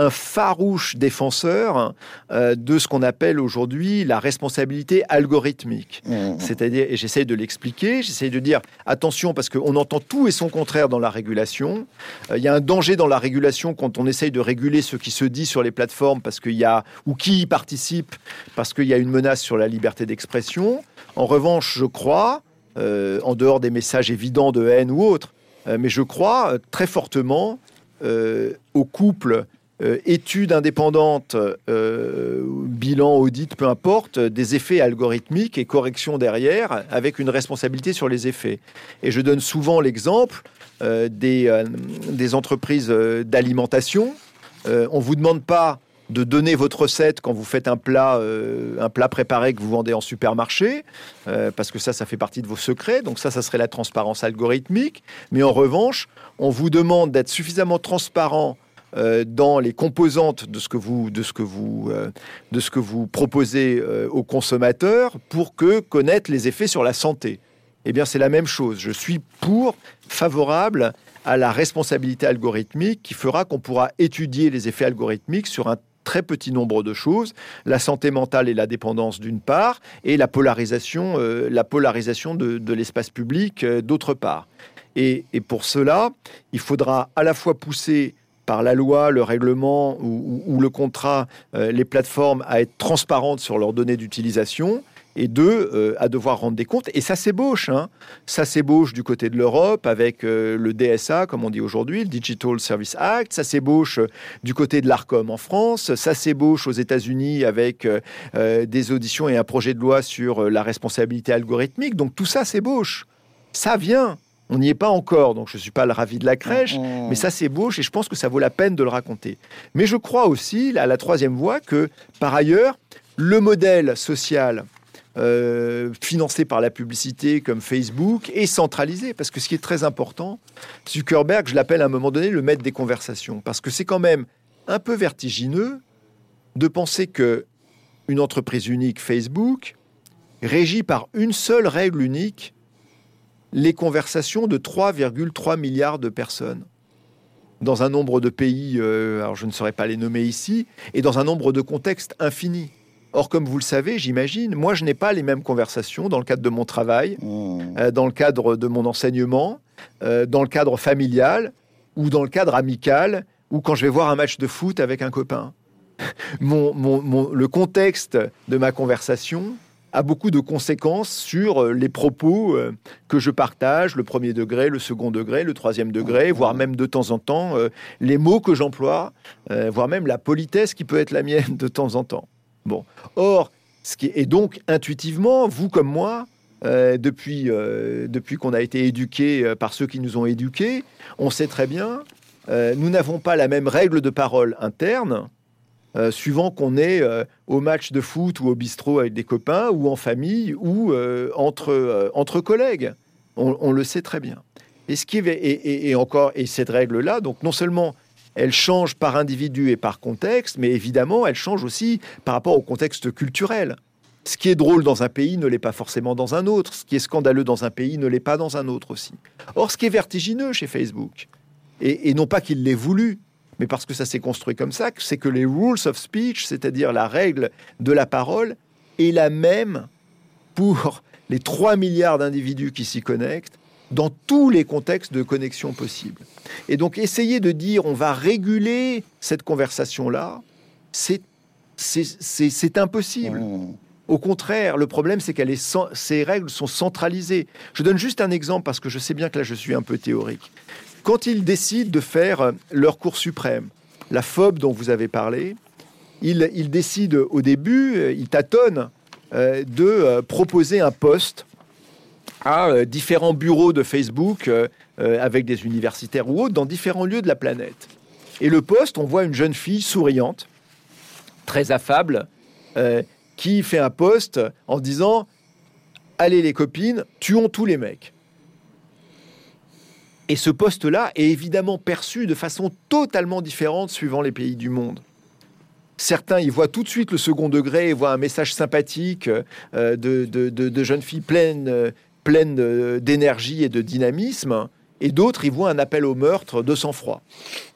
un farouche défenseur euh, de ce qu'on appelle aujourd'hui la responsabilité algorithmique. Mmh. C'est-à-dire, et j'essaie de l'expliquer, j'essaie de dire attention parce qu'on entend tout et son contraire dans la régulation. Euh, il y a un danger dans la régulation quand on essaye de réguler ce qui se dit sur les plateformes parce qu'il y a ou qui y participe parce qu'il y a une menace sur la liberté d'expression. En revanche, je crois, euh, en dehors des messages évidents de haine ou autres, mais je crois très fortement au couple euh, étude indépendante, euh, bilan, audit, peu importe, des effets algorithmiques et corrections derrière, avec une responsabilité sur les effets. Et je donne souvent l'exemple euh, des, des, entreprises d'alimentation. on ne vous demande pas de donner votre recette quand vous faites un plat, un plat préparé que vous vendez en supermarché, parce que ça, ça fait partie de vos secrets. Donc ça, ça serait la transparence algorithmique. Mais en revanche, on vous demande d'être suffisamment transparent euh, dans les composantes de ce que vous, de ce que vous, euh, de ce que vous proposez euh, aux consommateurs pour que connaître les effets sur la santé. Eh bien, c'est la même chose. Je suis pour, favorable à la responsabilité algorithmique qui fera qu'on pourra étudier les effets algorithmiques sur un très petit nombre de choses, la santé mentale et la dépendance d'une part, et la polarisation, la polarisation de, l'espace public d'autre part. Et, pour cela, il faudra à la fois pousser par la loi, le règlement ou, le contrat, euh, les plateformes à être transparentes sur leurs données d'utilisation et deux, euh, à devoir rendre des comptes. Et ça s'ébauche. Hein. Ça s'ébauche du côté de l'Europe avec euh, le DSA, comme on dit aujourd'hui, le Digital Service Act. Ça s'ébauche du côté de l'ARCOM en France. Ça s'ébauche aux États-Unis avec des auditions et un projet de loi sur la responsabilité algorithmique. Donc tout ça s'ébauche. Ça vient. On n'y est pas encore, donc je ne suis pas le ravi de la crèche, mm-hmm. mais ça c'est beau et je pense que ça vaut la peine de le raconter. Mais je crois aussi, à la troisième voie, que par ailleurs, le modèle social euh, financé par la publicité comme Facebook est centralisé. Parce que ce qui est très important, Zuckerberg, je l'appelle à un moment donné le maître des conversations. Parce que c'est quand même un peu vertigineux de penser que une entreprise unique, Facebook, régie par une seule règle unique, les conversations de 3,3 milliards de personnes dans un nombre de pays, euh, alors je ne saurais pas les nommer ici, et dans un nombre de contextes infinis. Or, comme vous le savez, j'imagine, moi, je n'ai pas les mêmes conversations dans le cadre de mon travail, mmh. euh, dans le cadre de mon enseignement, euh, dans le cadre familial ou dans le cadre amical, ou quand je vais voir un match de foot avec un copain. le contexte de ma conversation, a beaucoup de conséquences sur euh, les propos euh, que je partage, le premier degré, le second degré, le troisième degré, voire même de temps en temps euh, les mots que j'emploie, voire même la politesse qui peut être la mienne de temps en temps. Bon, or, ce qui est donc intuitivement, vous comme moi, depuis, depuis qu'on a été éduqué par ceux qui nous ont éduqués. On sait très bien, nous n'avons pas la même règle de parole interne euh, suivant qu'on est euh, au match de foot ou au bistrot avec des copains ou en famille ou euh, entre, entre collègues. On, le sait très bien. Et, ce qui et, encore, et cette règle-là, donc non seulement elle change par individu et par contexte, mais évidemment, elle change aussi par rapport au contexte culturel. Ce qui est drôle dans un pays ne l'est pas forcément dans un autre. Ce qui est scandaleux dans un pays ne l'est pas dans un autre aussi. Or, ce qui est vertigineux chez Facebook, et non pas qu'il l'ait voulu, mais parce que ça s'est construit comme ça, c'est que les rules of speech, c'est-à-dire la règle de la parole, est la même pour les 3 milliards d'individus qui s'y connectent dans tous les contextes de connexion possibles. Et donc essayer de dire on va réguler cette conversation-là, c'est c'est impossible. Mmh. Au contraire, le problème, c'est que ces règles sont centralisées. Je donne juste un exemple parce que je sais bien que là, je suis un peu théorique. Quand ils décident de faire leur cours suprême, la FOB dont vous avez parlé, ils, décident au début, euh, ils tâtonnent euh, de euh, proposer un poste à différents bureaux de Facebook avec des universitaires ou autres dans différents lieux de la planète. Et le poste, on voit une jeune fille souriante, très affable, qui fait un poste en disant Allez les copines, tuons tous les mecs. Et ce poste-là est évidemment perçu de façon totalement différente suivant les pays du monde. Certains y voient tout de suite le second degré et voient un message sympathique euh, de, jeunes filles pleines, euh, pleines euh, d'énergie et de dynamisme, et d'autres y voient un appel au meurtre de sang-froid.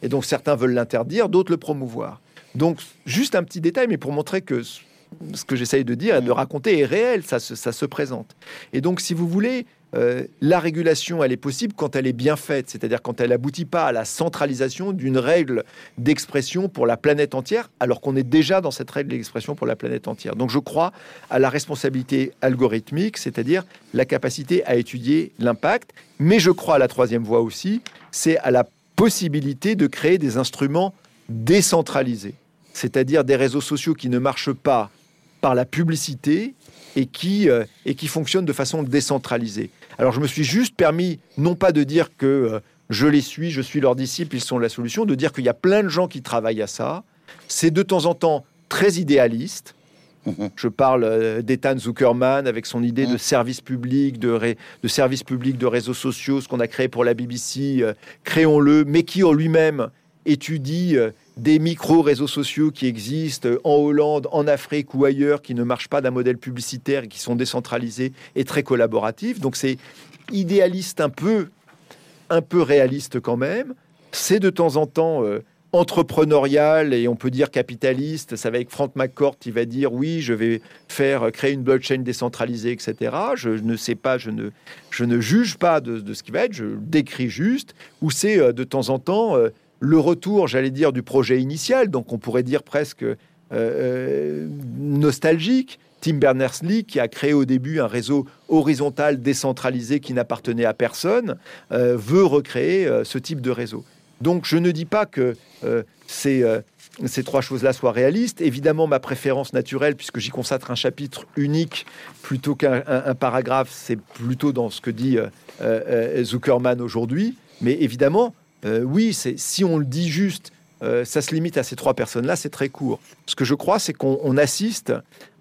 Et donc certains veulent l'interdire, d'autres le promouvoir. Donc juste un petit détail, mais pour montrer que ce que j'essaye de dire et de raconter est réel, ça ça se présente. Et donc si vous voulez, euh, la régulation, elle est possible quand elle est bien faite, c'est-à-dire quand elle n'aboutit pas à la centralisation d'une règle d'expression pour la planète entière, alors qu'on est déjà dans cette règle d'expression pour la planète entière. Donc je crois à la responsabilité algorithmique, c'est-à-dire la capacité à étudier l'impact, mais je crois à la troisième voie aussi, c'est à la possibilité de créer des instruments décentralisés, c'est-à-dire des réseaux sociaux qui ne marchent pas par la publicité et qui, euh, et qui fonctionnent de façon décentralisée. Alors je me suis juste permis, non pas de dire que euh, je les suis, je suis leurs disciples, ils sont la solution, de dire qu'il y a plein de gens qui travaillent à ça. C'est de temps en temps très idéaliste. Mhm. Je parle euh, d'Ethan Zuckerman avec son idée de mhm. service public, de, de service public de réseaux sociaux, ce qu'on a créé pour la BBC, euh, créons-le, mais qui en lui-même étudie des micro-réseaux sociaux qui existent en Hollande, en Afrique ou ailleurs, qui ne marchent pas d'un modèle publicitaire et qui sont décentralisés et très collaboratifs. Donc c'est idéaliste un peu, un peu réaliste quand même. C'est de temps en temps euh, entrepreneurial et on peut dire capitaliste. Ça va avec Frank McCourt qui va dire oui, je vais faire créer une blockchain décentralisée, etc. Je ne sais pas, je ne, je ne juge pas de, ce qui va être, je décris juste. Ou c'est euh, de temps en temps euh, le retour, j'allais dire, du projet initial, donc on pourrait dire presque euh, euh, nostalgique. Tim Berners-Lee, qui a créé au début un réseau horizontal décentralisé qui n'appartenait à personne, euh, veut recréer ce type de réseau. Donc je ne dis pas que ces, ces trois choses-là soient réalistes. Évidemment, ma préférence naturelle, puisque j'y consacre un chapitre unique plutôt qu'un paragraphe, c'est plutôt dans ce que dit Zuckerman aujourd'hui. Mais évidemment, euh, oui, c'est si on le dit juste, euh, ça se limite à ces trois personnes-là, c'est très court. Ce que je crois, c'est qu'on assiste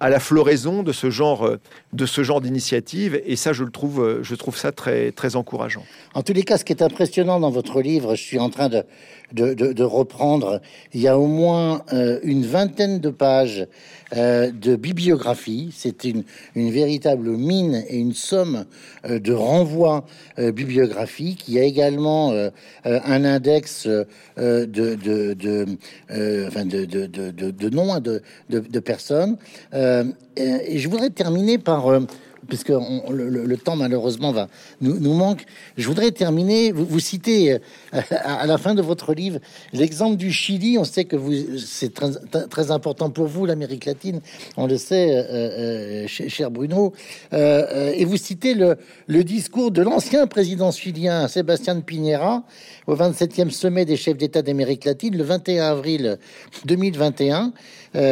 à la floraison de ce genre, euh, de ce genre d'initiative, et ça, je le trouve, je trouve ça très, très encourageant. En tous les cas, ce qui est impressionnant dans votre livre, je suis en train de, de, reprendre, il y a au moins une vingtaine de pages euh, de bibliographie. C'est une, une, véritable mine et une somme euh, de renvois euh, bibliographiques. Il y a également un index de, de, de, enfin de, de, noms de, de, personnes. Et je voudrais terminer par puisque le, temps malheureusement va nous, nous manque. Je voudrais terminer. Vous, vous citez euh, à, la fin de votre livre l'exemple du Chili. On sait que c'est très, important pour vous l'Amérique latine. On le sait, euh, euh cher Bruno. Euh, et vous citez le, le discours de l'ancien président chilien Sébastien Piñera au 27e sommet des chefs d'État d'Amérique latine le 21 avril 2021.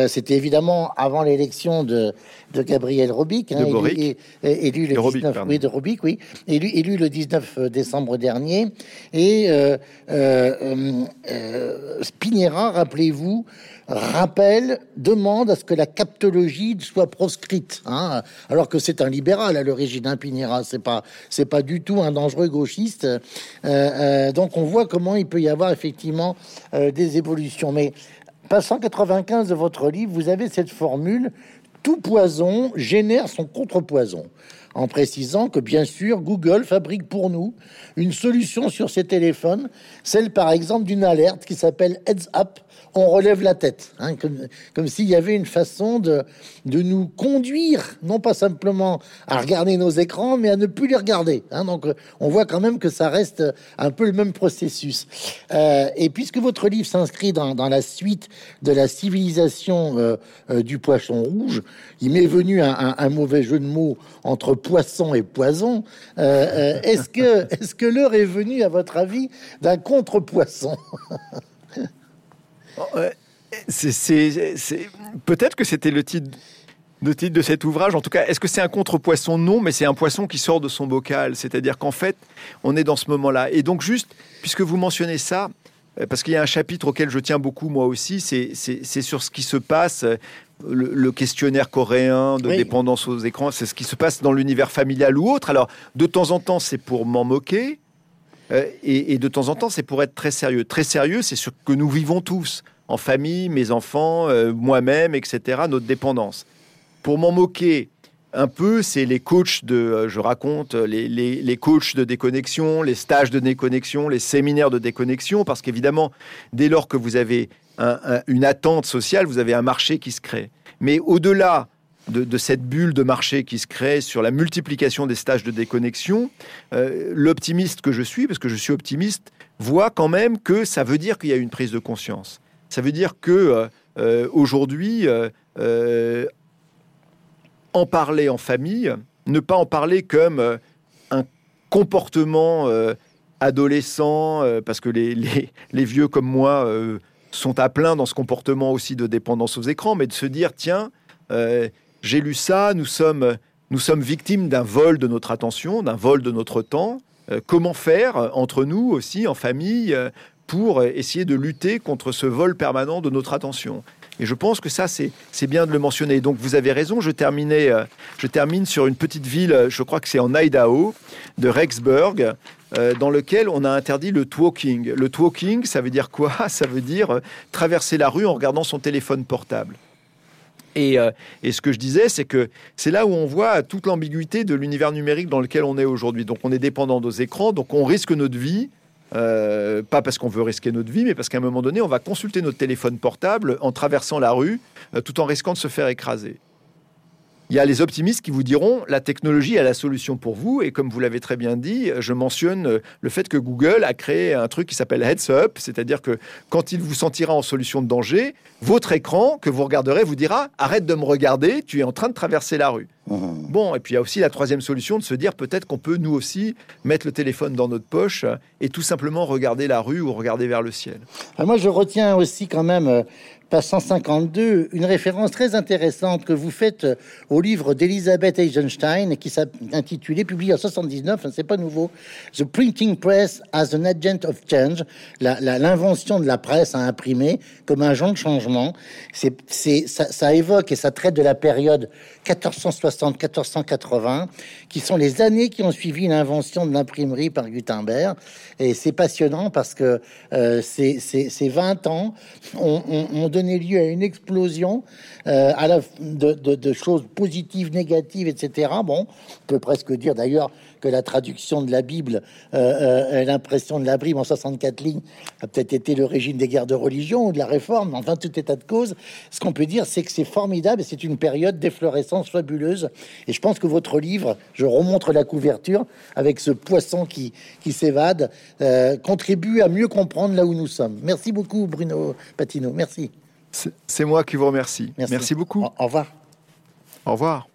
C'était évidemment avant l'élection de, de Gabriel Robic. Hein, élu le 19, oui, de Robic, oui, élu, élu le 19 décembre dernier. Et euh, euh, Spinera, rappelez-vous, rappelle, demande à ce que la captologie soit proscrite, hein, alors que c'est un libéral à l'origine, hein, Pinera, c'est pas, c'est pas du tout un dangereux gauchiste. Euh, euh, donc on voit comment il peut y avoir effectivement euh, des évolutions. Mais passant 95 de votre livre, vous avez cette formule tout poison génère son contrepoison en précisant que bien sûr Google fabrique pour nous une solution sur ses téléphones, celle par exemple d'une alerte qui s'appelle Heads Up, on relève la tête, hein, comme, s'il y avait une façon de, de nous conduire, non pas simplement à regarder nos écrans, mais à ne plus les regarder. Hein. donc on voit quand même que ça reste un peu le même processus. Euh, et puisque votre livre s'inscrit dans, la suite de la civilisation euh, euh, du poisson rouge, il m'est venu un, un, mauvais jeu de mots entre poisson et poison. est-ce que, est-ce que l'heure est venue, à votre avis, d'un contre-poisson? c'est peut-être que c'était le titre de titre de cet ouvrage. En tout cas, est-ce que c'est un contre-poisson? Non, mais c'est un poisson qui sort de son bocal. C'est-à-dire qu'en fait, on est dans ce moment-là. Et donc, juste, puisque vous mentionnez ça, euh, parce qu'il y a un chapitre auquel je tiens beaucoup, moi aussi, c'est sur ce qui se passe, euh, le, questionnaire coréen de dépendance aux écrans, c'est ce qui se passe dans l'univers familial ou autre. Alors, de temps en temps, c'est pour m'en moquer. Euh, et, de temps en temps, c'est pour être très sérieux. Très sérieux, c'est ce que nous vivons tous, en famille, mes enfants, euh, moi-même, etc., notre dépendance. Pour m'en moquer un peu, c'est les coachs de, euh, je raconte, les, les, coachs de déconnexion, les stages de déconnexion, les séminaires de déconnexion, parce qu'évidemment, dès lors que vous avez une attente sociale, vous avez un marché qui se crée. Mais au-delà de, cette bulle de marché qui se crée sur la multiplication des stages de déconnexion, euh, l'optimiste que je suis, parce que je suis optimiste, voit quand même que ça veut dire qu'il y a une prise de conscience. Ça veut dire que euh, euh, aujourd'hui, en parler en famille, ne pas en parler comme un comportement adolescent, parce que les, les, vieux comme moi sont à plein dans ce comportement aussi de dépendance aux écrans, mais de se dire, tiens, j'ai lu ça, nous sommes, nous sommes victimes d'un vol de notre attention, d'un vol de notre temps. Euh, comment faire euh, entre nous aussi, en famille, euh, pour essayer de lutter contre ce vol permanent de notre attention? Et je pense que ça, c'est bien de le mentionner. Donc vous avez raison, je, terminais, je termine sur une petite ville, je crois que c'est en Idaho, de Rexburg, dans lequel on a interdit le talking. Le talking, ça veut dire quoi? Ça veut dire traverser la rue en regardant son téléphone portable. Euh, et, ce que je disais, c'est que c'est là où on voit toute l'ambiguïté de l'univers numérique dans lequel on est aujourd'hui. Donc on est dépendant nos écrans, donc on risque notre vie, euh, pas parce qu'on veut risquer notre vie, mais parce qu'à un moment donné, on va consulter notre téléphone portable en traversant la rue, euh, tout en risquant de se faire écraser. Il y a les optimistes qui vous diront la technologie a la solution pour vous. Et comme vous l'avez très bien dit, je mentionne le fait que Google a créé un truc qui s'appelle Heads Up, c'est-à-dire que quand il vous sentira en solution de danger, votre écran que vous regarderez vous dira arrête de me regarder, tu es en train de traverser la rue. Mmh. Bon, et puis il y a aussi la troisième solution de se dire peut-être qu'on peut nous aussi mettre le téléphone dans notre poche et tout simplement regarder la rue ou regarder vers le ciel. Ah, moi, je retiens aussi quand même euh, page 152, une référence très intéressante que vous faites euh, au livre d'Elisabeth Eisenstein, qui s'intitulait, publié en 79, hein, c'est pas nouveau, The Printing Press as an Agent of Change, l'invention de la presse à imprimer comme agent de changement. Ça évoque et ça traite de la période 1460-1480, qui sont les années qui ont suivi l'invention de l'imprimerie par Gutenberg. Et c'est passionnant parce que euh, ces, ces, 20 ans ont, donné lieu à une explosion euh, à de, de, choses positives, négatives, etc. Bon, on peut presque dire d'ailleurs que la traduction de la Bible, euh, euh l'impression de la Bible en 64 lignes, a peut-être été l'origine des guerres de religion ou de la réforme. Enfin, tout état de cause, ce qu'on peut dire, c'est que c'est formidable et c'est une période d'efflorescence fabuleuse. Et je pense que votre livre, je remontre la couverture avec ce poisson qui, qui s'évade, euh, contribue à mieux comprendre là où nous sommes. Merci beaucoup, Bruno Patino. Merci. C'est moi qui vous remercie. Merci, Merci beaucoup. Au revoir. Au revoir.